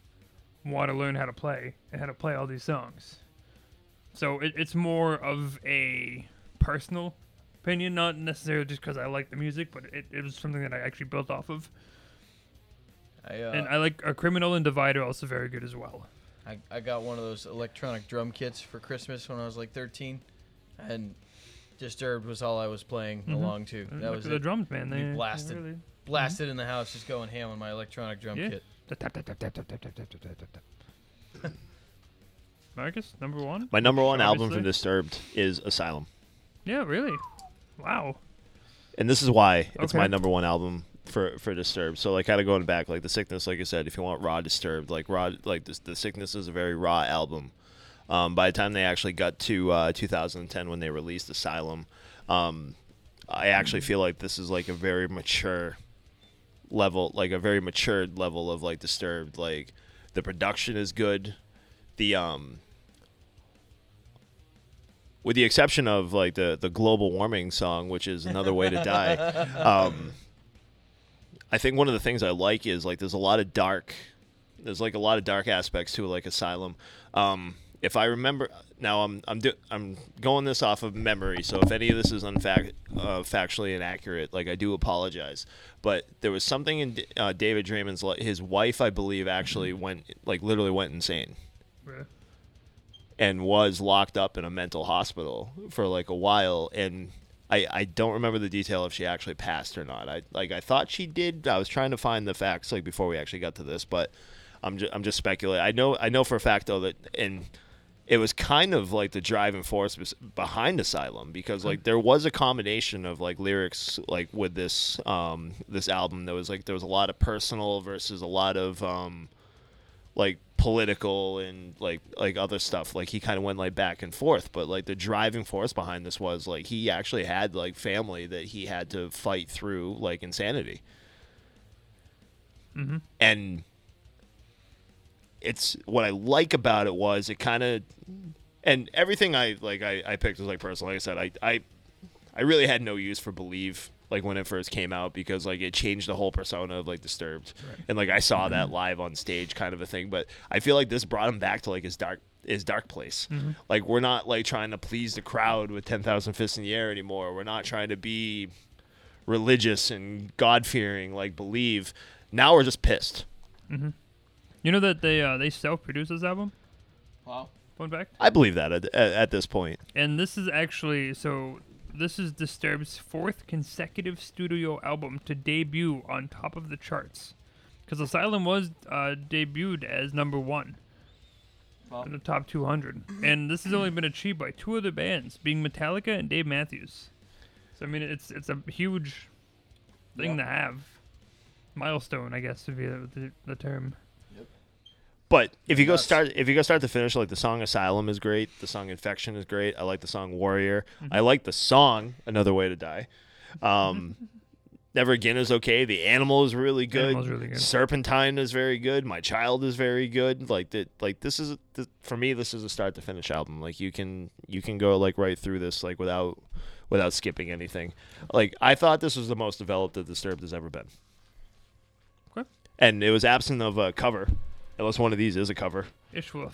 want to learn how to play and how to play all these songs. So it, it's more of a personal opinion, not necessarily just because I like the music, but it, it was something that I actually built off of. I, uh, and I like a criminal and divider also very good as well. I, I got one of those electronic drum kits for Christmas when I was like 13, and Disturbed was all I was playing mm-hmm. along to. That Look was the it. drums, man. They, blasted, really, blasted mm-hmm. in the house, just going ham on my electronic drum yeah. kit. Marcus, number one. My number one Obviously. album from Disturbed is Asylum. Yeah, really. Wow. And this is why it's okay. my number one album for for Disturbed. So like, kind of going back, like the Sickness, like I said, if you want raw Disturbed, like raw, like this, the Sickness is a very raw album. Um, by the time they actually got to uh, 2010 when they released Asylum, um, I actually feel like this is like a very mature level, like a very matured level of like Disturbed. Like the production is good, the um, with the exception of like the the global warming song, which is another way to die. [LAUGHS] Um, I think one of the things I like is like there's a lot of dark, there's like a lot of dark aspects to like Asylum. Um, if I remember now, I'm I'm do, I'm going this off of memory. So if any of this is unfact uh, factually inaccurate, like I do apologize. But there was something in uh, David Draiman's li- his wife, I believe, actually went like literally went insane and was locked up in a mental hospital for like a while and I, I don't remember the detail if she actually passed or not. I like I thought she did. I was trying to find the facts like before we actually got to this, but I'm just I'm just speculating. I know I know for a fact though that and it was kind of like the driving force behind Asylum because like there was a combination of like lyrics like with this um this album that was like there was a lot of personal versus a lot of um like political and like like other stuff. Like he kind of went like back and forth but like the driving force behind this was like he actually had like family that he had to fight through like insanity. Mhm. and it's what i like about it was it kind of and everything i like I, I picked was like personal. Like i said i i i really had no use for believe like when it first came out because like it changed the whole persona of like disturbed and like i saw that mm-hmm. live on stage kind of a thing but i feel like this brought him back to like his dark his dark place mm-hmm. like we're not like trying to please the crowd with 10,000 fists in the air anymore we're not trying to be religious and god-fearing like believe now we're just pissed mm-hmm. You know that they uh, they self-produced this album. Wow. Fun fact. i believe that at, at, at this point. point And this is actually so. This is Disturbed's fourth consecutive studio album to debut on top of the charts, because Asylum was uh, debuted as number one Wow. in the top 200, and this has only been achieved by two other bands, being Metallica and Dave Matthews. So I mean, it's it's a huge thing to have, milestone, I guess, would be the, the, the term. But if you go Nuts. start if you go start to finish, like the song Asylum is great, the song Infection is great. I like the song Warrior. I like the song Another Way to Die. Um, [LAUGHS] Never Again is okay. The Animal is really good. Animal's really good. Serpentine is very good. My Child is very good. Like that. Like this is th- for me. This is a start to finish album. Like you can you can go like right through this like without without skipping anything. Like I thought this was the most developed that Disturbed has ever been. Okay. And it was absent of a cover, unless one of these is a cover. Ishfwilf.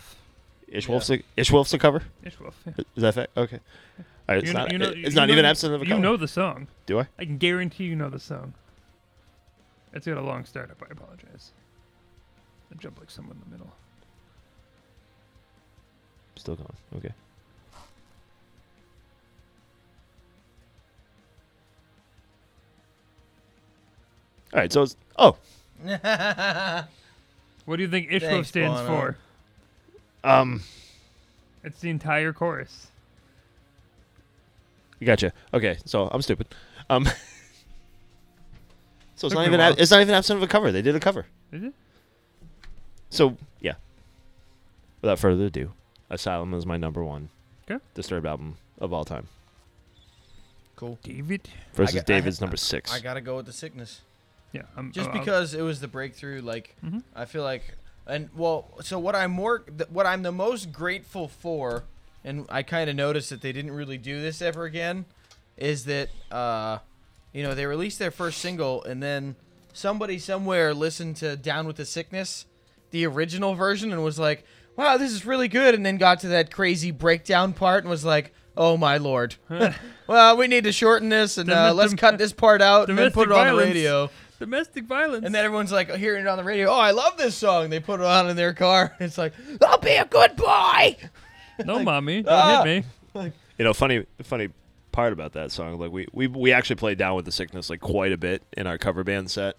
Ishfwilf's a, Ishfwilf's a cover. Ishfwilf. yeah. Is that fact? Okay. All right, it's You know- not. you know- it's you not know- even absent of a cover. You cover. know the song. Do I? I can guarantee you know the song. It's got a long startup. I apologize. I jump like someone in the middle. Still going. Okay. All right. So it's oh [LAUGHS] What do you think Ishfwilf Thanks, stands Bono. for? um It's the entire chorus. gotcha. Okay. So I'm stupid. Um. [LAUGHS] So it's Took not me a even while. ab- it's not even absent of a cover. They did a cover. Is it? So yeah. Without further ado, Asylum is my number one Okay. Disturbed album of all time Cool. David. versus got- I David's ha- number six. I gotta go with the sickness. Yeah. I'm, just I'll- because it was the breakthrough like Mhm. i feel like and well so what i'm more what i'm the most grateful for and i kind of noticed that they didn't really do this ever again is that uh you know they released their first single and then somebody somewhere listened to down with the sickness the original version and was like wow this is really good and then got to that crazy breakdown part and was like oh my lord [LAUGHS] well we need to shorten this and uh, let's cut this part out and then put it on the radio [LAUGHS] Domestic violence. and then everyone's like hearing it on the radio. Oh, I love this song. They put it on in their car. [LAUGHS] It's like, I'll be a good boy. no, [LAUGHS] mommy, don't ah! hit me. you know, funny funny part about that song, like we we we actually played down with the sickness like quite a bit in our cover band set,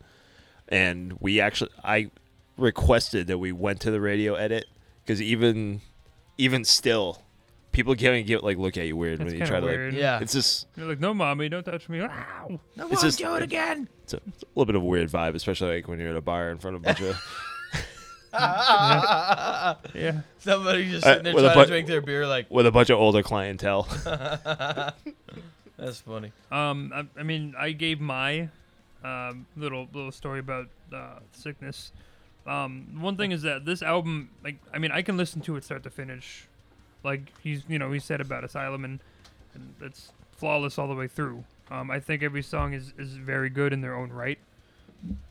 and we actually I requested that we went to the radio edit because even even still, people can't get like look at you weird That's when you kind try of to like. Yeah. It's just You're like, no, mommy, don't touch me. Ow. No, It's just- do it again. it's a, it's a little bit of a weird vibe, especially like when you're at a bar in front of a bunch of. [LAUGHS] Yeah. [LAUGHS] Somebody just Uh, sitting there with a trying to bu- drink their beer. Like, with a bunch of older clientele. [LAUGHS] that's funny. Um, I, I mean, I gave my um, little little story about uh, sickness. Um, one thing is that this album, like, I mean, I can listen to it start to finish. Like he's, you know, he said about Asylum, and, and it's flawless all the way through. Um, I think every song is is very good in their own right.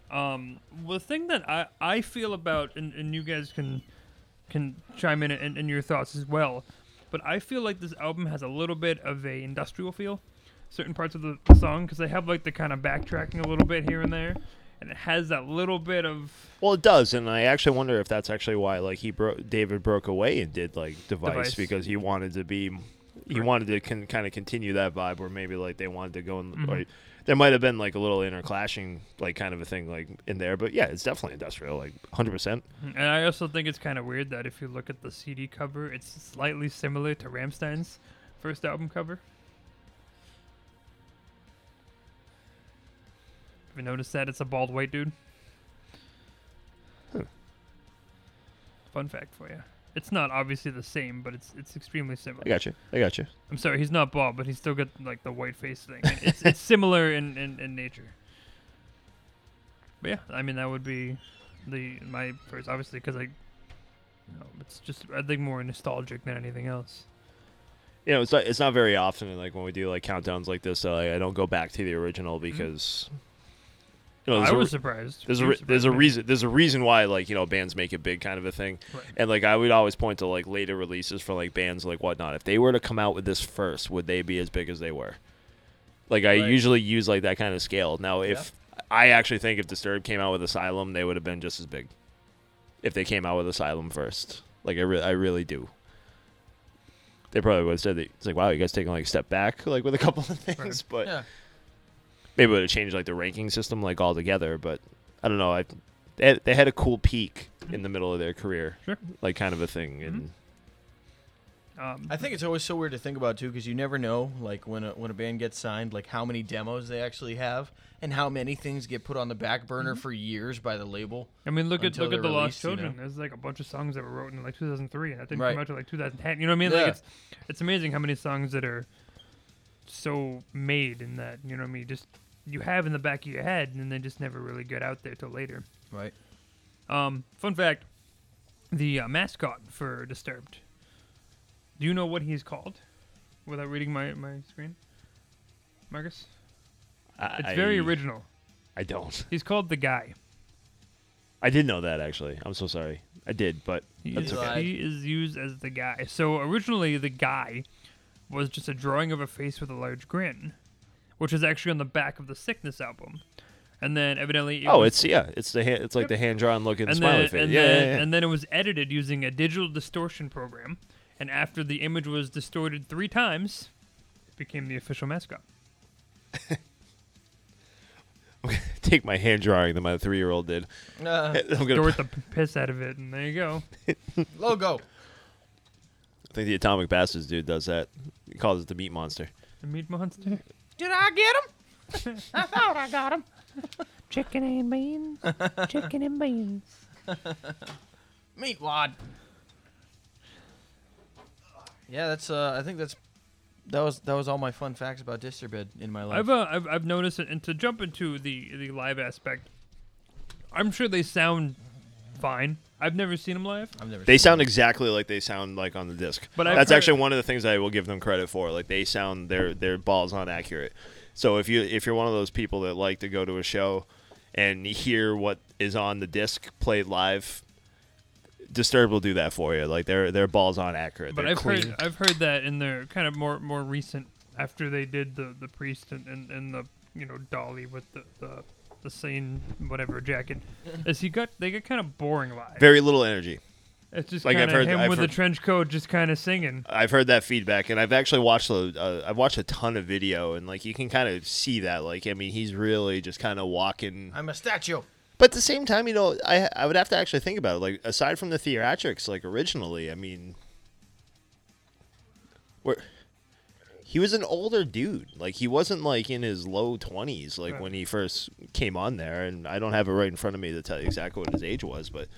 Um, the thing that I I feel about, and, and you guys can can chime in in, in your thoughts as well. But I feel like this album has a little bit of a industrial feel, certain parts of the song, because they have like the kind of backtracking a little bit here and there, and it has that little bit of Well, it does, and I actually wonder if that's actually why like he broke David broke away and did like Device, Device. because he wanted to be he Right. wanted to con- kind of continue that vibe where maybe like they wanted to go in Mhm. like there might have been like a little inner clashing like kind of a thing like in there, but yeah, it's definitely industrial like 100%. And I also think it's kind of weird that if you look at the CD cover, it's slightly similar to Rammstein's first album cover. You noticed that it's a bald white dude? Fun fact for you. It's not obviously the same, but it's it's extremely similar. I got you. I got you. I'm sorry, he's not bald, but he's still got like the white face thing. It's it's [LAUGHS] similar in, in, in nature. But yeah, I mean that would be the my first, obviously, because I, you know, it's just I think more nostalgic than anything else. You know, it's not it's not very often like when we do like countdowns like this, uh, I don't go back to the original because you know, I there's a- was surprised. There's a re- there's a surprised, reason there's a reason why like you know bands make it big kind of a thing, Right. and like I would always point to like later releases for like bands like whatnot. If they were to come out with this first, would they be as big as they were? Like I Right. usually use like that kind of scale. Now if I actually think if Disturbed came out with Asylum, they would have been just as big. If they came out with Asylum first, like I re- I really do. They probably would have said that it's like wow, you guys taking like a step back like with a couple of [LAUGHS] things, but Yeah. Maybe it would have changed like the ranking system like altogether. But I don't know. I they had, they had a cool peak in the middle of their career, Sure. like kind of a thing. And Um, I think it's always so weird to think about too, because you never know, like when a when a band gets signed, like how many demos they actually have, and how many things get put on the back burner Mm-hmm. for years by the label. I mean, look at look at they're the Lost released, you know? Children. There's like a bunch of songs that were written in like 2003, and that didn't Right. come out till like 2010. You know what I mean? Yeah. Like it's it's amazing how many songs that are so made in that you know what I mean. Just you have in the back of your head, and then they just never really get out there till later. Right. Um, fun fact: the uh, mascot for Disturbed. Do you know what he's called? Without reading my my screen, Marcus. I, It's very I- original. I don't. He's called the Guy. I did know that actually. I'm so sorry. I did, but He that's is, okay. he is used as the guy. So originally, the guy was just a drawing of a face with a large grin, which is actually on the back of the Sickness album. And then evidently, it oh, was, it's yeah, it's the hand, it's like the hand drawn looking and smiley then, face. and yeah, then, yeah, yeah. and then it was edited using a digital distortion program. And after the image was distorted three times, it became the official mascot. [LAUGHS] Take my hand drawing that my three year old did. Uh, [LAUGHS] I'm gonna. Dort the piss out of it, and there you go. [LAUGHS] logo. I think the Atomic Bastards dude does that. He calls it the meat monster. The meat monster. Did I get him? I [LAUGHS] thought I got him. Chicken and beans. Chicken and beans. [LAUGHS] Meat wad. Yeah, that's. Uh, I think that's. That was that was all my fun facts about Disturbed in my life. I've, uh, I've I've noticed it, and to jump into the the live aspect, I'm sure they sound fine. I've never seen them live, I've never. They seen sound exactly like they sound like on the disc. But I've that's heard- actually one of the things I will give them credit for. Like they sound their their balls on accurate. So if you if you're one of those people that like to go to a show and hear what is on the disc played live, Disturbed will do that for you. Like they're their balls on accurate. but They're I've clean. heard I've heard that in their kind of more more recent after they did the the priest and and, and the you know dolly with the the the same whatever jacket, as he got they get kind of boring live. very little energy. it's just like I've kind of heard- him I've with heard- the trench coat just kind of singing. I've heard that feedback, and I've actually watched a uh, I've watched a ton of video, and like you can kind of see that. Like I mean, he's really just kind of walking. I'm a statue. But at the same time, you know, I I would have to actually think about it. Like aside from the theatrics, like originally, I mean, where he was an older dude. Like he wasn't like in his low twenties, like Right. when he first came on there. And I don't have it right in front of me to tell you exactly what his age was, but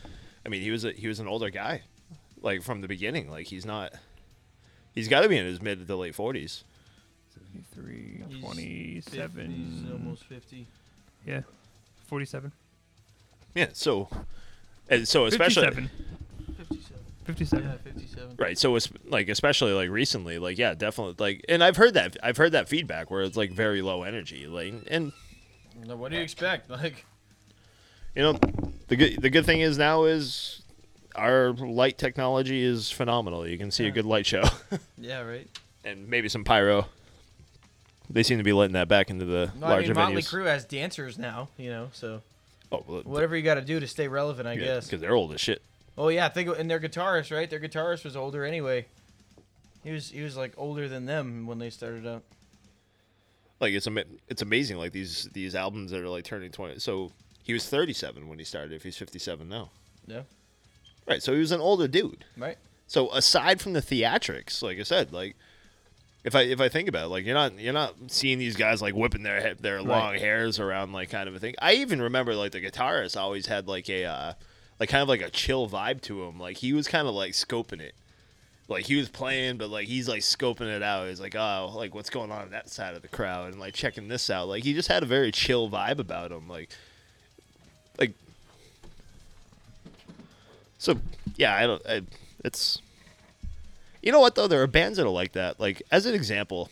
I mean, he was a, he was an older guy, like from the beginning. Like he's not. He's got to be in his mid to late forties. 73, He's 27, He's almost fifty. yeah, 47, Yeah. So, and so especially Fifty-seven. 57. Yeah, fifty-seven. Right. So it's like especially like recently, like yeah, definitely like and I've heard that I've heard that feedback where it's like very low energy. Like and Now, what do you expect? [LAUGHS] Like, you know the good the good thing is now is our light technology is phenomenal. You can see a good light show [LAUGHS] Yeah, right. and maybe some pyro. They seem to be letting that back into the No, I larger mean, Motley venues. Crue has dancers now, you know, so Oh, well, whatever you got to do to stay relevant, I guess. because they're old as shit. Oh yeah, think and their guitarist, right? Their guitarist was older anyway. He was he was like older than them when they started out. Like it's ama- it's amazing. Like these these albums that are like turning twenty. So he was thirty seven when he started. If he's fifty seven now, Yeah. right? So he was an older dude. Right. So aside from the theatrics, like I said, like if I if I think about it, like you're not you're not seeing these guys like whipping their their long hairs around like kind of a thing. I even remember like the guitarist always had like a uh, like kind of like a chill vibe to him. Like he was kind of like scoping it. Like he was playing, but like he's like scoping it out. He's like, oh, like what's going on in that side of the crowd, and like checking this out. Like he just had a very chill vibe about him. Like, like, so yeah, I don't. I, it's you know what though? There are bands that are like that. Like as an example,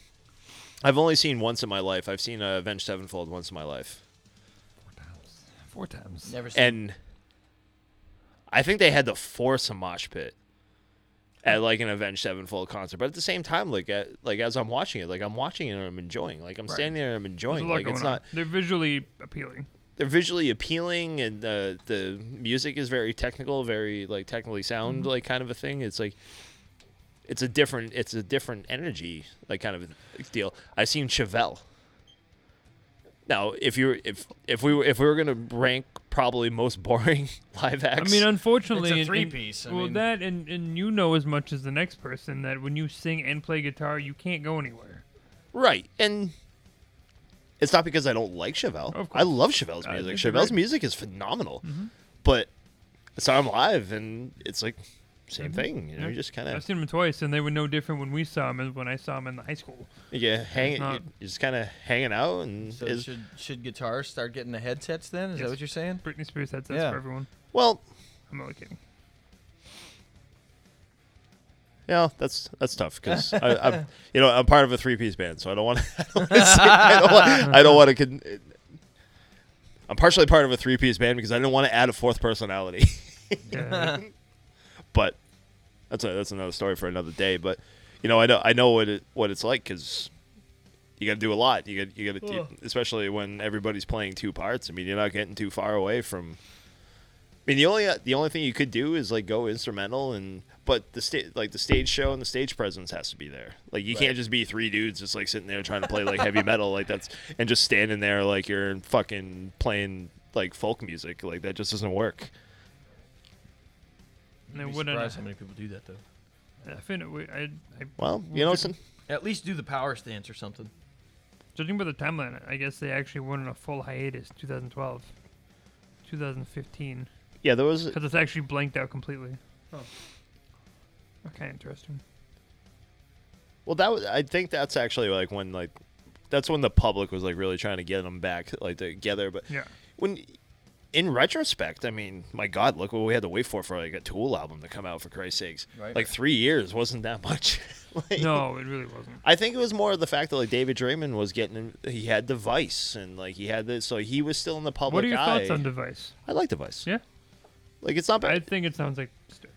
I've only seen once in my life. I've seen uh, Avenged Sevenfold once in my life, Four times. Four times. Never seen. and I think they had to force a mosh pit at like an Avenged Sevenfold concert. But at the same time, like at, like as I'm watching it, like I'm watching it and I'm enjoying. Like I'm standing there and I'm enjoying. Like it's on. not They're visually appealing. they're visually appealing and the the music is very technical, very like technically sound Mm-hmm. like kind of a thing. It's like it's a different it's a different energy like kind of a deal. I've seen Chevelle. Now, if you if if we were if we were gonna rank probably most [LAUGHS] boring [LAUGHS] live act. I mean, unfortunately, It's a and- and- three-piece, I well, mean- that and, and you know as much as the next person that when you sing and play guitar, you can't go anywhere. right? And it's not because I don't like Chevelle. Of I love Chevelle's music. think they're Chevelle's great. Mm-hmm. music is phenomenal, but I saw him live and it's like same mm-hmm. thing. You know, Yeah. you just kind of. I've seen them twice, and they were no different when we saw them as when I saw them in the high school. Yeah, hang, It's not- just kind of hanging out, and So is, should should guitars start getting the headsets then? Is that what you're saying? Britney Spears headsets Yeah. for everyone. well, I'm only kidding. yeah, that's that's tough because [LAUGHS] I'm, you know, I'm part of a three piece band, so I don't want to. [LAUGHS] I don't want to. [LAUGHS] I don't want, I don't want to. Con- I'm partially part of a three piece band because I didn't want to add a fourth personality, Yeah. But that's a that's another story for another day. But you know, I know I know what it what it's like because. You got to do a lot. You got you got to, especially when everybody's playing two parts. I mean, you're not getting too far away from I mean, the only the only thing you could do is like go instrumental, and but the stage like the stage show and the stage presence has to be there. Like you can't just be three dudes just like sitting there trying to play like heavy metal like that's and just standing there like you're fucking playing like folk music like that just doesn't work. And I'd it be wouldn't. surprised how many people do that though. I think it would- I, I, Well, you know, Would- At least do the power stance or something. judging by the timeline, I guess they actually went on a full hiatus 2012, 2015, yeah, there was because it's actually blanked out completely. Oh. Kind of interesting. well that was I think that's actually like when like that's when the public was like really trying to get them back like together, but Yeah. when in retrospect, I mean, my God, look what we had to wait for for like a Tool album to come out. For Christ's sakes, Right. like three years wasn't that much. [LAUGHS] Like, No, it really wasn't. I think it was more of the fact that like David Draiman was getting, he had Device and like he had this, so he was still in the public What are your eye. thoughts on Device? I like Device. Yeah, Like it's not bad. I think it sounds like Disturbed.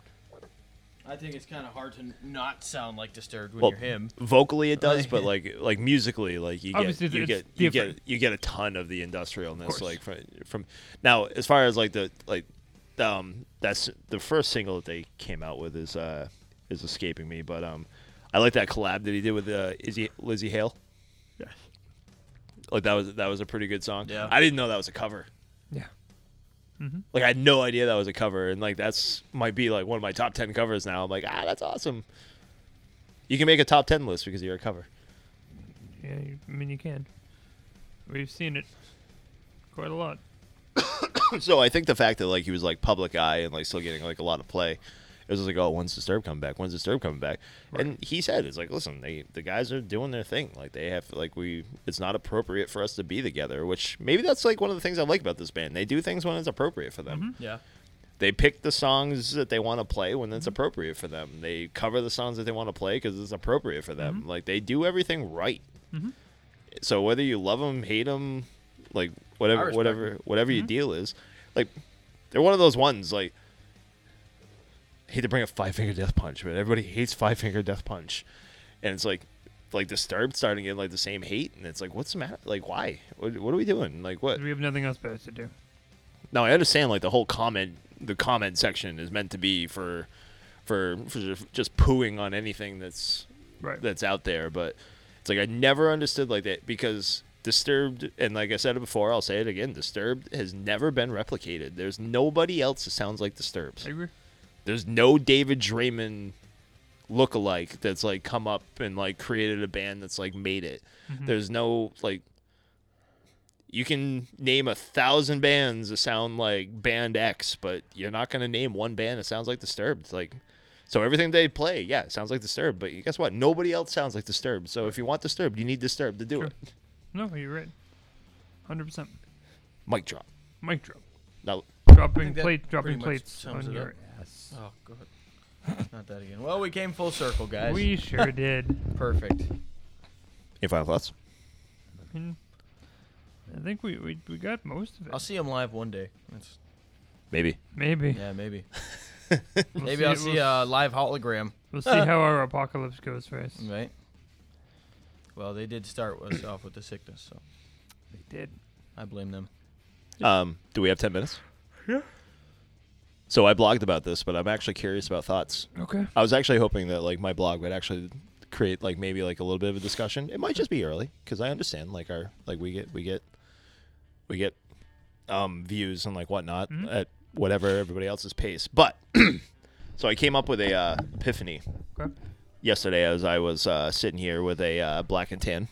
I think it's kind of hard to not sound like Disturbed when Well, you're him. vocally it does, [LAUGHS] but like like musically, like you get Obviously, you get you get you get a ton of the industrialness, course. like from from now as far as like the like um that's the first single that they came out with is uh is escaping me, but um I like that collab that he did with uh Izzy Lzzy Hale. Yes. Like that was that was a pretty good song. Yeah. I didn't know that was a cover. Yeah. Like I had no idea that was a cover, and like that's might be like one of my top ten covers now. I'm like, ah, that's awesome. You can make a top ten list because you're a cover. Yeah, you, I mean you can. We've seen it quite a lot. [COUGHS] so I think the fact that like he was like public eye and like still getting like a lot of play, it was like, oh, when's Disturb coming back? When's Disturb coming back? And he said, it's like, listen, they the guys are doing their thing. Like they have like we, it's not appropriate for us to be together. Which maybe that's like one of the things I like about this band. They do things when it's appropriate for them. Yeah. They pick the songs that they want to play when it's appropriate for them. They cover the songs that they want to play because it's appropriate for them. Like they do everything right. So whether you love them, hate them, like whatever, whatever, whatever, your deal is, like they're one of those ones. Like hate to bring up Five Finger Death Punch, but everybody hates Five Finger Death Punch, and it's like, like Disturbed starting in like the same hate, and it's like, what's the matter? Like, why? What, what are we doing? Like, what? We have nothing else better to do. No, I understand. Like the whole comment, the comment section is meant to be for, for, for just- just pooing on anything that's Right. that's out there. But it's like I never understood like that because Disturbed, and like I said it before, I'll say it again. Disturbed has never been replicated. There's nobody else that sounds like Disturbed. I agree. There's no David Draiman lookalike that's like come up and like created a band that's like made it. Mm-hmm. There's no like you can name a thousand bands that sound like band X, but you're not gonna name one band that sounds like Disturbed. It's Like so everything they play, yeah, it sounds like Disturbed, but guess what? Nobody else sounds like Disturbed. So if you want Disturbed, you need Disturbed to do Sure. it. No, you're right. Hundred percent. Mic drop. Mic drop. Now Dropping that plate. Dropping plates on your up. ass. Oh, good. Not that again. Well, we came full circle, guys. We sure [LAUGHS] did. Perfect. any final thoughts? I mean, I think we, we we got most of it. I'll see him live one day. That's, Maybe. Maybe. yeah, maybe. [LAUGHS] We'll Maybe I'll see we'll, a live hologram. we'll see how our [LAUGHS] apocalypse goes first. Right. Well, they did start us off with the sickness, so They did. I blame them. Um, do we have ten minutes? Yeah. So I blogged about this, but I'm actually curious about thoughts. Okay. I was actually hoping that like my blog would actually create like maybe like a little bit of a discussion. It might just be early because I understand like our like we get we get we get um views and like whatnot at whatever everybody else's pace. But [CLEARS THROAT] so I came up with a uh, epiphany Okay. yesterday as I was uh, sitting here with a uh, black and tan,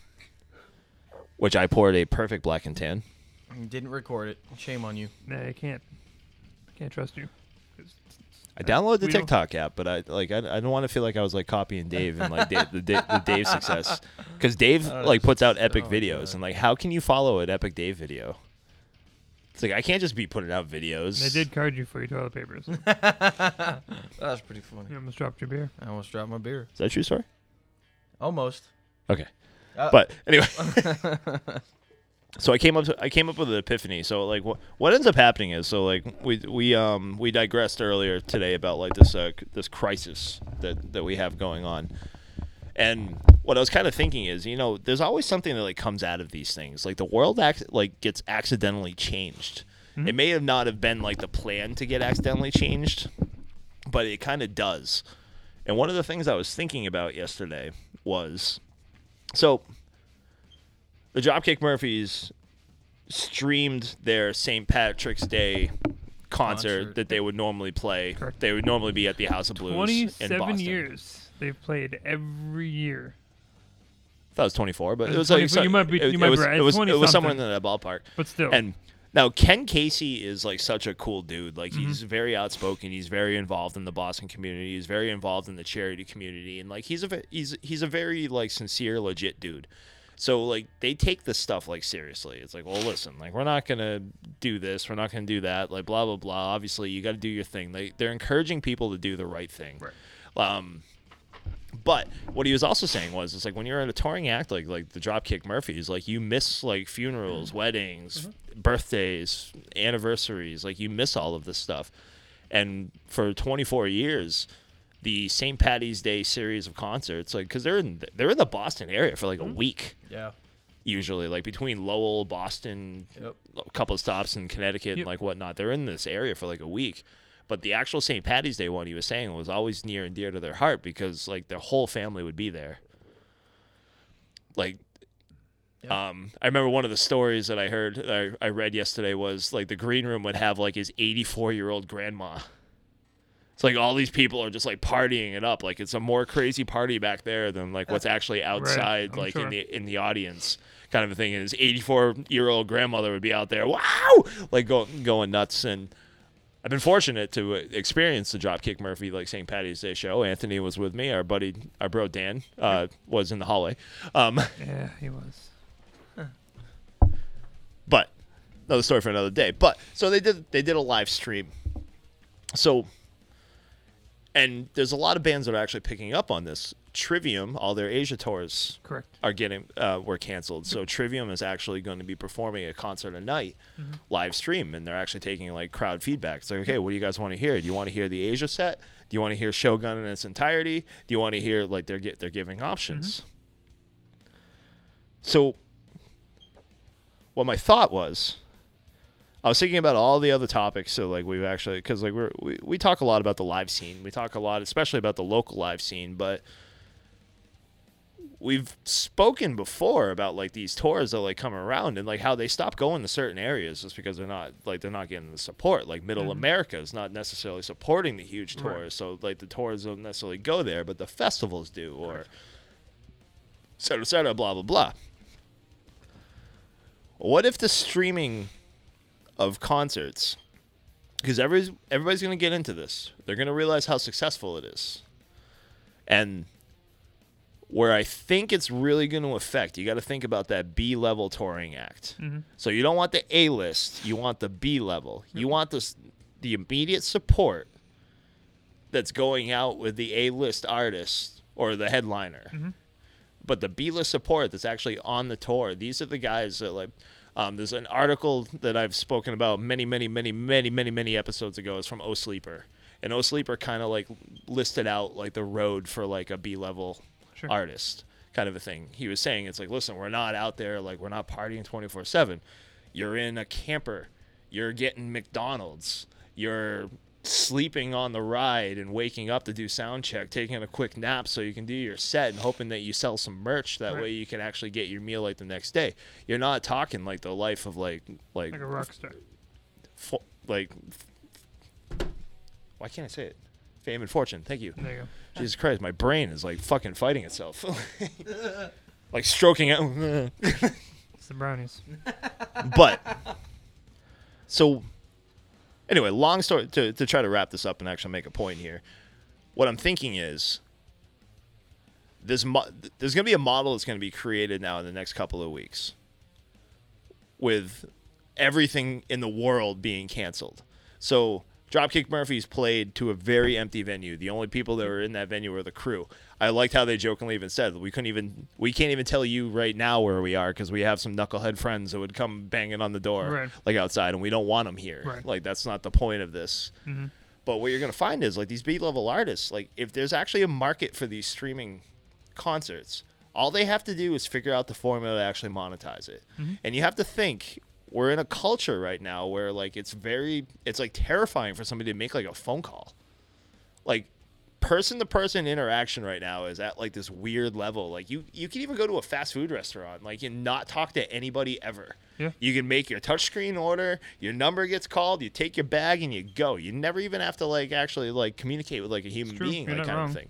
which I poured a perfect black and tan. You didn't record it. Shame on you. Nah, I can't. Can't trust you. 'Cause I downloaded the we don't- TikTok app, but I like I, I don't want to feel like I was like copying Dave and like Dave, the, Da- the [LAUGHS] Dave success because Dave like puts out epic oh, videos God. and like how can you follow an epic Dave video? It's like I can't just be putting out videos. I did card you for your toilet papers. [LAUGHS] you That's pretty funny. You almost dropped your beer. I almost dropped my beer. Is that true story? Almost. Okay, Uh, but anyway. [LAUGHS] So I came up to, I came up with an epiphany. So like what what ends up happening is so like we we um we digressed earlier today about like this uh, this crisis that that we have going on. And what I was kind of thinking is, you know, there's always something that like comes out of these things. Like the world act like gets accidentally changed. It may have not have been like the plan to get accidentally changed, but it kind of does. And one of the things I was thinking about yesterday was so the Dropkick Murphys streamed their St. Patrick's Day concert, Concert. that they would normally play. Correct. They would normally be at the House of Blues in Twenty-seven Boston. years they've played every year. I thought it was 24, but it was like 24 you might be- it, you it might be was, right. it was, it was somewhere in 20-something. that ballpark. But still. And now Ken Casey is like such a cool dude. Like Mm-hmm. he's very outspoken. He's very involved in the Boston community. He's very involved in the charity community, and like he's a ve- he's he's a very like sincere, legit dude. So like they take this stuff like seriously. It's like, well, listen, like we're not gonna do this, we're not gonna do that, like blah blah blah. Obviously, you got to do your thing. They they're encouraging people to do the right thing. Right. Um, but what he was also saying was, it's like when you're in a touring act like like the Dropkick Murphys, like you miss like funerals, weddings, birthdays, anniversaries, like you miss all of this stuff. And for 24 years, the St. Patty's Day series of concerts, like because they're in they're in the Boston area for like a week Yeah. usually, like between Lowell, Boston, Yep. a couple of stops in Connecticut, and like whatnot. They're in this area for like a week. But the actual St. Patty's Day one he was saying was always near and dear to their heart because like their whole family would be there. Like, um, I remember one of the stories that I heard, I, I read yesterday was like the green room would have like his 84 year old grandma. It's like all these people are just like partying it up. Like it's a more crazy party back there than like what's actually outside, I'm like in the in the audience, kind of a thing. And his 84 year old grandmother would be out there, wow, like going going nuts. And I've been fortunate to uh, experience the Dropkick Murphy like St. Patty's Day show. Anthony was with me. Our buddy, our bro Dan, uh, was in the hallway. Um, yeah, he was. but another story for another day. But so they did they did a live stream. So and there's a lot of bands that are actually picking up on this Trivium, all their Asia tours Correct. are getting uh, were canceled. So Trivium is actually going to be performing a concert a night, live stream, and they're actually taking like crowd feedback. It's like, okay, what do you guys want to hear? Do you want to hear the Asia set? Do you want to hear Shogun in its entirety? Do you want to hear like they're get they're giving options? So, what my thought was, I was thinking about all the other topics. So like we've actually because like we're, we we talk a lot about the live scene. We talk a lot, especially about the local live scene, but we've spoken before about like these tours that like come around and like how they stop going to certain areas just because they're not like they're not getting the support like middle mm-hmm. america is not necessarily supporting the huge tours Right. so like the tours don't necessarily go there but the festivals do or et cetera, et cetera, blah blah blah what if the streaming of concerts because everybody's, everybody's going to get into this they're going to realize how successful it is and where I think it's really going to affect, you got to think about that B level touring act. Mm-hmm. So you don't want the A list, you want the B level. You mm-hmm. want this the immediate support that's going out with the A list artist or the headliner. Mm-hmm. But the B list support that's actually on the tour, these are the guys that like. Um, there's an article that I've spoken about many, many, many, many, many, many episodes ago. It's from O Sleeper, and O Sleeper kind of like listed out like the road for like a B level Sure. artist kind of a thing. He was saying it's like, listen, we're not out there like we're not partying 24/7. You're in a camper. You're getting McDonald's. You're sleeping on the ride and waking up to do sound check, taking a quick nap so you can do your set and hoping that you sell some merch that Right. way you can actually get your meal like the next day. You're not talking like the life of like like Like a rock star. fo- like why can't I say it? Fame and fortune. Thank you. There you go. Jesus Christ, my brain is like fucking fighting itself. [LAUGHS] like stroking out. [LAUGHS] It's the brownies. but so anyway, long story to, to try to wrap this up and actually make a point here. What I'm thinking is this mo- there's going to be a model that's going to be created now in the next couple of weeks with everything in the world being canceled. So Dropkick Murphys played to a very empty venue. The only people that were in that venue were the crew. I liked how they jokingly even said we couldn't even we can't even tell you right now where we are because we have some knucklehead friends that would come banging on the door Right. like outside and we don't want them here. Right. Like that's not the point of this. Mm-hmm. But what you're gonna find is like these B level artists, like if there's actually a market for these streaming concerts, all they have to do is figure out the formula to actually monetize it. Mm-hmm. And you have to think we're in a culture right now where like it's very it's like terrifying for somebody to make like a phone call. Like person to person interaction right now is at like this weird level. Like you you can even go to a fast food restaurant like and not talk to anybody ever. Yeah. You can make your touchscreen order, your number gets called, you take your bag and you go. You never even have to like actually like communicate with like a human being You're like kind wrong. of thing.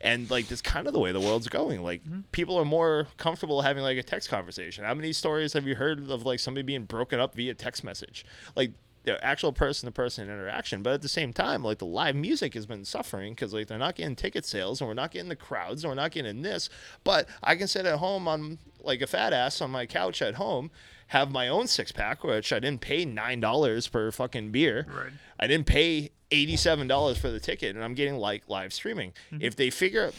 And like that's kind of the way the world's going. Like Mm-hmm. people are more comfortable having like a text conversation. How many stories have you heard of like somebody being broken up via text message? Like the actual person to person interaction. But at the same time, like the live music has been suffering because like they're not getting ticket sales and we're not getting the crowds and we're not getting this. But I can sit at home on like a fat ass on my couch at home, have my own six pack, which I didn't pay nine dollars per fucking beer. Right. I didn't pay eighty-seven dollars for the ticket, and I'm getting like live streaming. Mm-hmm. If they figure,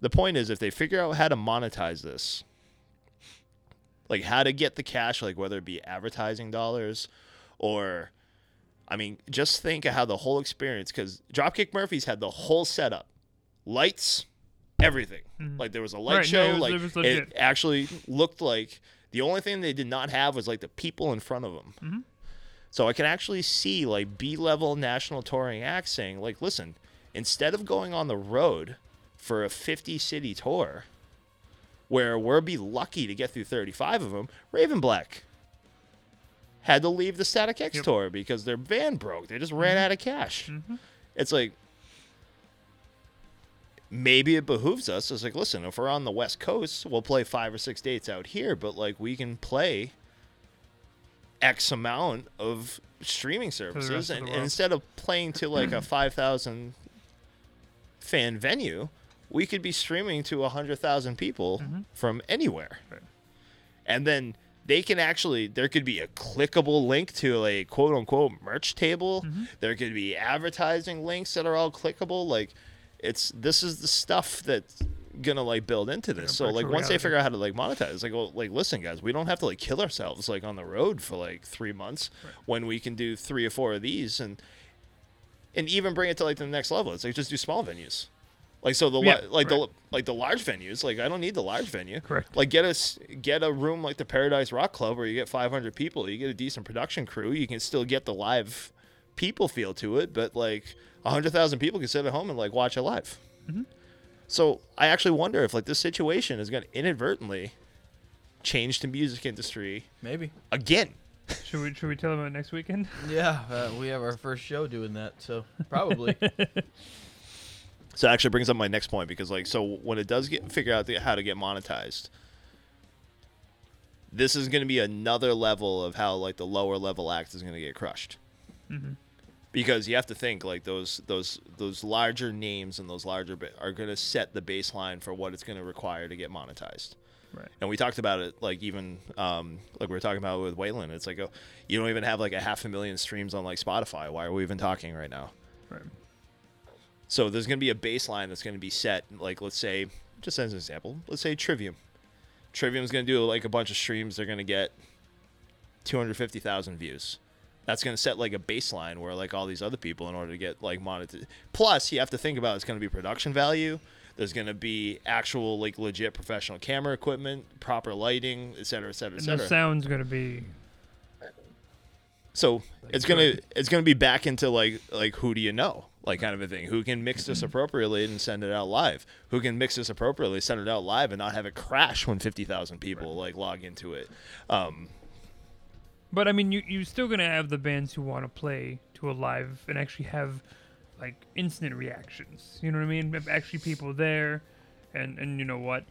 the point is, if they figure out how to monetize this, like how to get the cash, like whether it be advertising dollars, or, I mean, just think of how the whole experience, because Dropkick Murphys had the whole setup, lights, everything. Like there was a light Right, no, show, it was- like it it actually looked like the only thing they did not have was like the people in front of them. Mm-hmm. So I can actually see like B level national touring acts saying, like, listen, instead of going on the road for a 50 city tour, where we'll be lucky to get through 35 of them, Raven Black had to leave the Static X Yep. tour because their van broke. They just ran out of cash. It's like maybe it behooves us. It's like, listen, if we're on the West Coast, we'll play five or six dates out here, but like we can play X amount of streaming services, and, and instead of playing to like a [CLEARS THROAT] five thousand fan venue, we could be streaming to a hundred thousand people from anywhere, Right. and then they can actually there could be a clickable link to a quote unquote merch table. There could be advertising links that are all clickable. Like it's this is the stuff that's gonna like build into this. So like once they figure out how to like monetize, like well, like listen, guys, we don't have to like kill ourselves like on the road for like three months when we can do three or four of these and and even bring it to like the next level. It's like just do small venues. Like so the Yeah, li- like right. the like the large venues. Like I don't need the large venue. Correct. Like get us get a room like the Paradise Rock Club where you get 500 people. You get a decent production crew. You can still get the live people feel to it, but like 100,000 people can sit at home and like watch it live. Mm-hmm. So I actually wonder if like this situation is going to inadvertently change the music industry Maybe. again. Should we should we tell them about next weekend? Yeah, uh, we have our first show doing that, so probably. [LAUGHS] So actually brings up my next point because like so when it does get figure out the, how to get monetized, this is going to be another level of how like the lower level act is going to get crushed. Because you have to think like those those those larger names and those larger bit are going to set the baseline for what it's going to require to get monetized. Right. And we talked about it like even um, like we were talking about with Wayland. It's like oh, you don't even have like a half a million streams on like Spotify. Why are we even talking right now? Right. So there's going to be a baseline that's going to be set. Like, let's say, just as an example, let's say Trivium. Trivium's going to do like a bunch of streams. They're going to get 250,000 views. That's going to set like a baseline where like all these other people, in order to get like monetized. Plus, you have to think about it's going to be production value. There's going to be actual like legit professional camera equipment, proper lighting, et cetera, et cetera, et And the sound's gonna be So it's gonna it's gonna be back into like like who do you know like kind of a thing. Who can mix this appropriately and send it out live? Who can mix this appropriately, send it out live, and not have it crash when fifty thousand people like log into it? Um, But I mean, you you're still gonna have the bands who want to play to a live and actually have like instant reactions. You know what I mean? Have Actually, people there, and and you know what?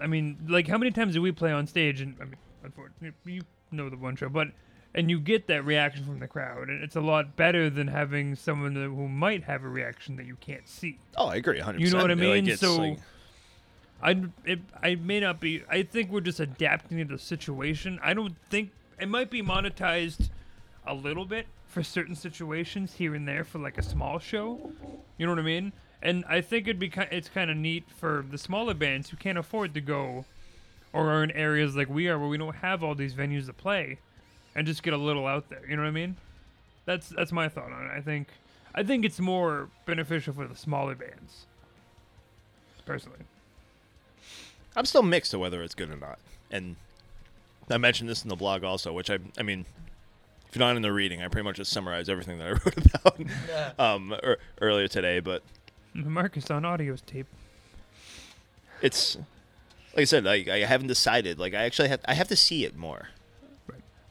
I mean, like how many times do we play on stage? And I mean, unfortunately, you know the one show, but and you get that reaction from the crowd, and it's a lot better than having someone that, who might have a reaction that you can't see. oh, I agree, hundred You know what I mean? Like, so like- I it, I may not be. I think we're just adapting to the situation. I don't think it might be monetized a little bit for certain situations here and there for like a small show. You know what I mean? And I think it'd be it's kind of neat for the smaller bands who can't afford to go or are in areas like we are where we don't have all these venues to play and just get a little out there. You know what I mean? That's that's my thought on it. I think I think it's more beneficial for the smaller bands. Personally. I'm still mixed to whether it's good or not. And I mentioned this in the blog also, which I I mean, if you're not in the reading, I pretty much just summarized everything that I [LAUGHS] wrote about um, er, earlier today. But Marcus on audio's tape. it's like I said, I, I haven't decided. Like I actually have I have to see it more.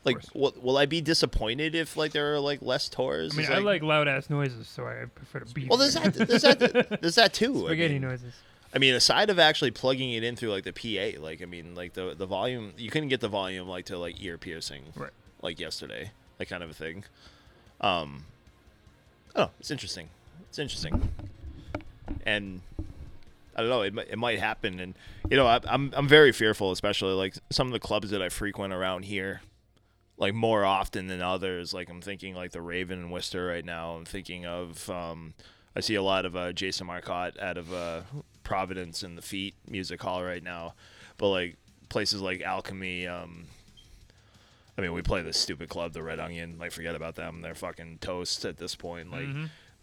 Right. Like, will, will I be disappointed if like there are like less tours? I mean, It's I like loud ass noises, so I prefer to beat. Well, there's that. There's that. [LAUGHS] There's that too. I spaghetti mean, noises. I mean, aside of actually plugging it in through like the PA, like I mean, like the the volume, you couldn't get the volume like to like ear piercing, Right. Like yesterday, like kind of a thing. Um, oh, it's interesting. It's interesting, and I don't know. It might, it might happen, and you know, I, I'm I'm very fearful, especially like some of the clubs that I frequent around here, like more often than others. Like I'm thinking like the Raven and Worcester right now. I'm thinking of um, I see a lot of uh, Jason Marcotte out of uh, Providence and the Fete Music Hall right now, but like places like Alchemy. Um, I mean, we play this stupid club, the Red Onion. Like, forget about them. They're fucking toast at this point. Like,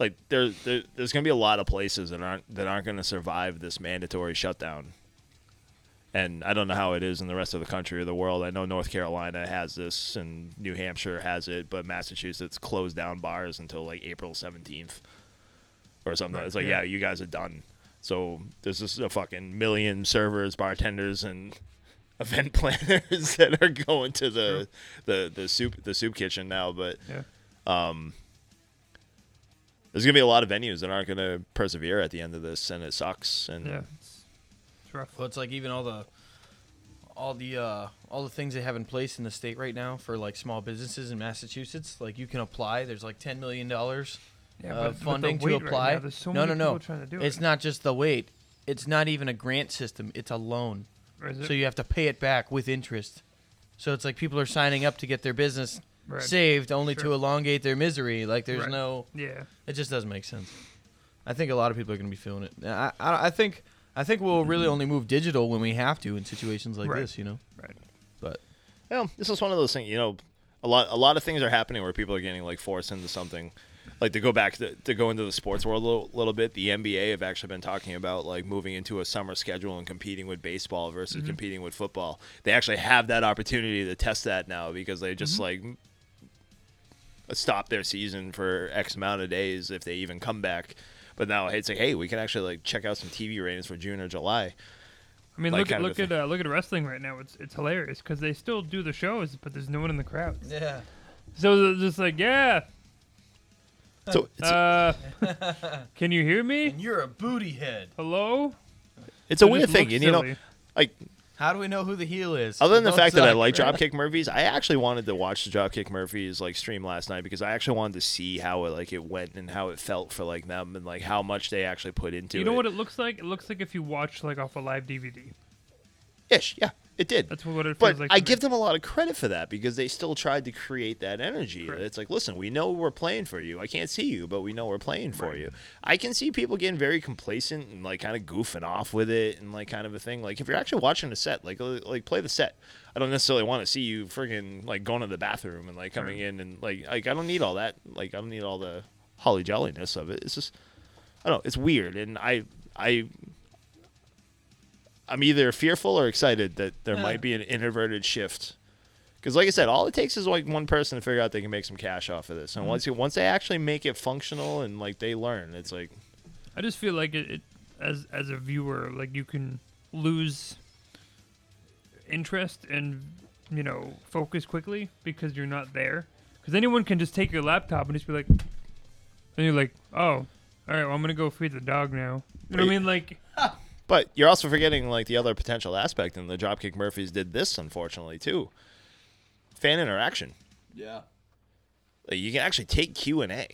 like there, there, there's gonna be a lot of places that aren't that aren't gonna survive this mandatory shutdown. And I don't know how it is in the rest of the country or the world. I know North Carolina has this, and New Hampshire has it, but Massachusetts closed down bars until like April 17th or something. it's like, yeah. yeah. you guys are done. So there's just a fucking million servers, bartenders, and [LAUGHS] event planners [LAUGHS] that are going to the the the soup the soup kitchen now. But Yeah. Um, there's gonna be a lot of venues that aren't gonna persevere at the end of this, and it sucks. And Yeah. It's, rough. Well, it's like even all the all the uh, all the things they have in place in the state right now for like small businesses in Massachusetts. Like you can apply. There's like ten million dollars Yeah, uh, but- but the funding to wait right apply. now, so no, no, no. people trying to do it's it. not just the wait. It's not even a grant system. It's a loan. It? So you have to pay it back with interest. So it's like people are signing up to get their business Right. saved only to elongate their misery. Like there's Right. no yeah. it just doesn't make sense. I think a lot of people are going to be feeling it. I, I, I think I think we'll really mm-hmm. only move digital when we have to in situations like Right. this, you know. Right. But Well, this is one of those things. You know, a lot a lot of things are happening where people are getting like forced into something. Like to go back to, to go into the sports world a little, little bit, the NBA have actually been talking about like moving into a summer schedule and competing with baseball versus mm-hmm. competing with football. They actually have that opportunity to test that now because they just mm-hmm. like stop their season for X amount of days if they even come back. But now it's like, hey, we can actually like check out some TV ratings for June or July. I mean, Like look at look at uh, look at wrestling right now. It's it's hilarious because they still do the shows, but there's no one in the crowd. yeah. So they're just like, yeah, So it's, uh, can you hear me? And you're a booty head. Hello. it's a It weird thing, looks and you know, like How do we know who the heel is? Other than the Don't fact that I suck. like [LAUGHS] Dropkick Murphys, I actually wanted to watch the Dropkick Murphys like stream last night because I actually wanted to see how it like it went and how it felt for like them and like how much they actually put into it. you it. know what it looks like? It looks like if you watch like off a live DVD. Ish, yeah, it did. That's what it feels but like. I me. give them a lot of credit for that because they still tried to create that energy. Correct. It's like, listen, we know we're playing for you. I can't see you, but we know we're playing for you. I can see people getting very complacent and like kind of goofing off with it and like kind of a thing. Like if you're actually watching a set, like uh, like play the set. I don't necessarily want to see you friggin' like going to the bathroom and like coming in and like like I don't need all that. Like I don't need all the holly jolliness of it. It's just I don't know. It's weird, and I I I'm either fearful or excited that there might be an introverted shift. Because, like I said, all it takes is like one person to figure out they can make some cash off of this, and mm-hmm. once you, once they actually make it functional and like they learn, it's like I just feel like it, it as as a viewer, like you can lose interest and you know focus quickly because you're not there. Because anyone can just take your laptop and just be like, and you're like, oh, all right, well I'm gonna go feed the dog now. You know what I mean? Like, [LAUGHS] But you're also forgetting like the other potential aspect, and the Dropkick Murphys did this unfortunately too. Fan interaction. Yeah. Like, you can actually take Q and A.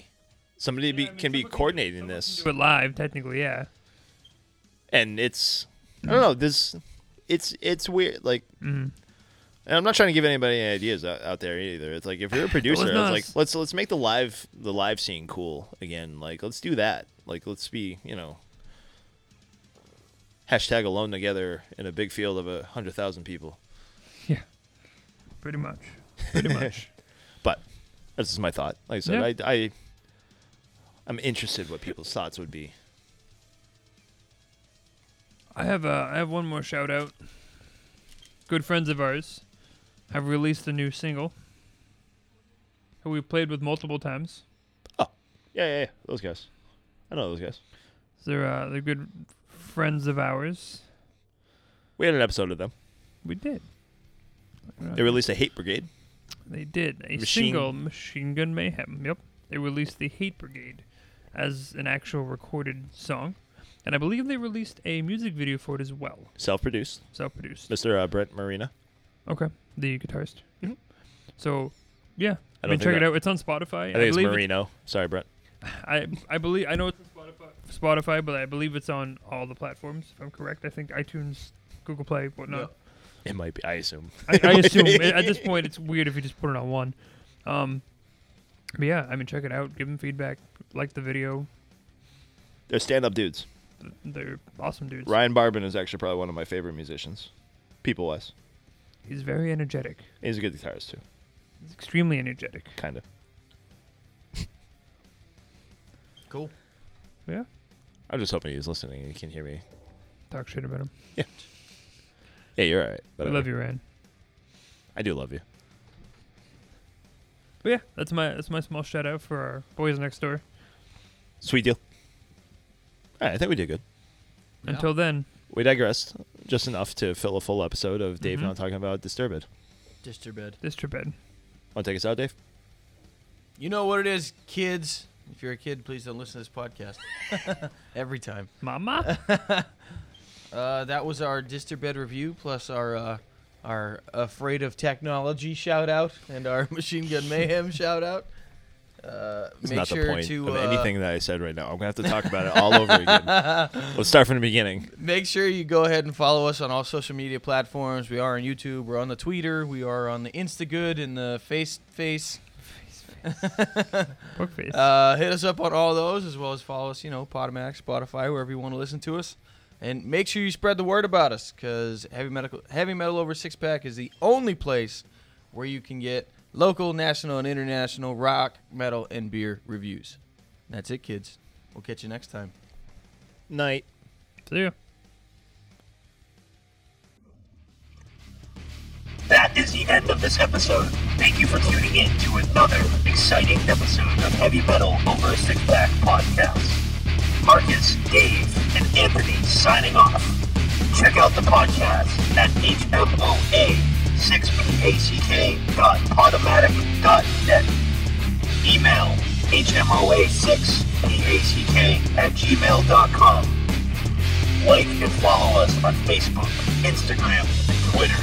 Somebody be, I mean, can be someone can- coordinating this, do it live, technically, yeah. and it's I don't know this. It's it's weird. Like, Mhm. and I'm not trying to give anybody any ideas out, out there either. It's like if you're a producer, was I like, nice. let's let's make the live the live scene cool again. Like, let's do that. Like, let's be you know. Hashtag alone together in a big field of a hundred thousand people. [LAUGHS] Yeah. Pretty much. Pretty [LAUGHS] much. But this is my thought. Like I said, Yeah. I, I I'm interested what people's thoughts would be. I have uh, I have one more shout out. Good friends of ours have released a new single who we've played with multiple times. Oh, yeah, yeah, yeah. Those guys. I know those guys. They're uh, they're good friends of ours. We had an episode of them. We did. They released a Hate Brigade. They did a Machine- single, Machine Gun Mayhem. Yep, they released the Hate Brigade as an actual recorded song, and I believe they released a music video for it as well, Self-produced. self-produced. Mr. Uh, Brent Marina. Okay, the guitarist. [LAUGHS] Mhm. So, yeah, I I, don't mean, think check it that- out. It's on Spotify. I think it's believe Marino. Sorry, Brent. I I believe I know it's Spotify, Spotify, but I believe it's on all the platforms. If I'm correct, I think iTunes, Google Play, whatnot. It might be. I assume. I, I [LAUGHS] assume at this point it's weird if you just put it on one. Um, but yeah, I mean, check it out. Give them feedback. Like the video. They're stand-up dudes. They're awesome dudes. Ryan Barbin is actually probably one of my favorite musicians, people-wise. He's very energetic. He's a good guitarist too, He's extremely energetic. kind of. Cool. Yeah. I'm just hoping he's listening and he can hear me. Talk shit about him. Yeah, [LAUGHS] Yeah, you're all right. I love you, Ryan. I do love you. But yeah, that's my that's my small shout out for our boys next door. Sweet deal. All right, I think we did good. Yeah. Until then, We digressed just enough to fill a full episode of Dave Mhm. not talking about Disturbed. Disturbed. Disturbed. Want to take us out, Dave? You know what it is, kids. If you're a kid, please don't listen to this podcast. [LAUGHS] Every time. Mama. [LAUGHS] Uh, that was our Disturbed review, plus our uh, our Afraid of Technology shout out and our [LAUGHS] Machine Gun Mayhem shout out. Uh, It's make not sure the point to of uh, anything that I said right now. I'm gonna have to talk about it all over again. Let's start from the beginning. Make sure you go ahead and follow us on all social media platforms. We are on YouTube. We're on the Twitter. We are on the Instagood and the Face Face. [LAUGHS] Bookface. Uh, hit us up on all those as well as follow us. You know, Podomatic, Spotify, wherever you want to listen to us. And make sure you spread the word about us because Heavy Metal, Heavy Metal Over Six Pack is the only place where you can get local, national, and international rock, metal, and beer reviews. That's it, kids. We'll catch you next time. Night. See ya. That is the end of this episode. Thank you for tuning in to another exciting episode of Heavy Metal Over a Six Pack podcast. Marcus, Dave, and Anthony signing off. Check out the podcast at hmoa6pack.podomatic.net. Email hmoa6pack at gmail.com. Like and follow us on Facebook, Instagram, and Twitter.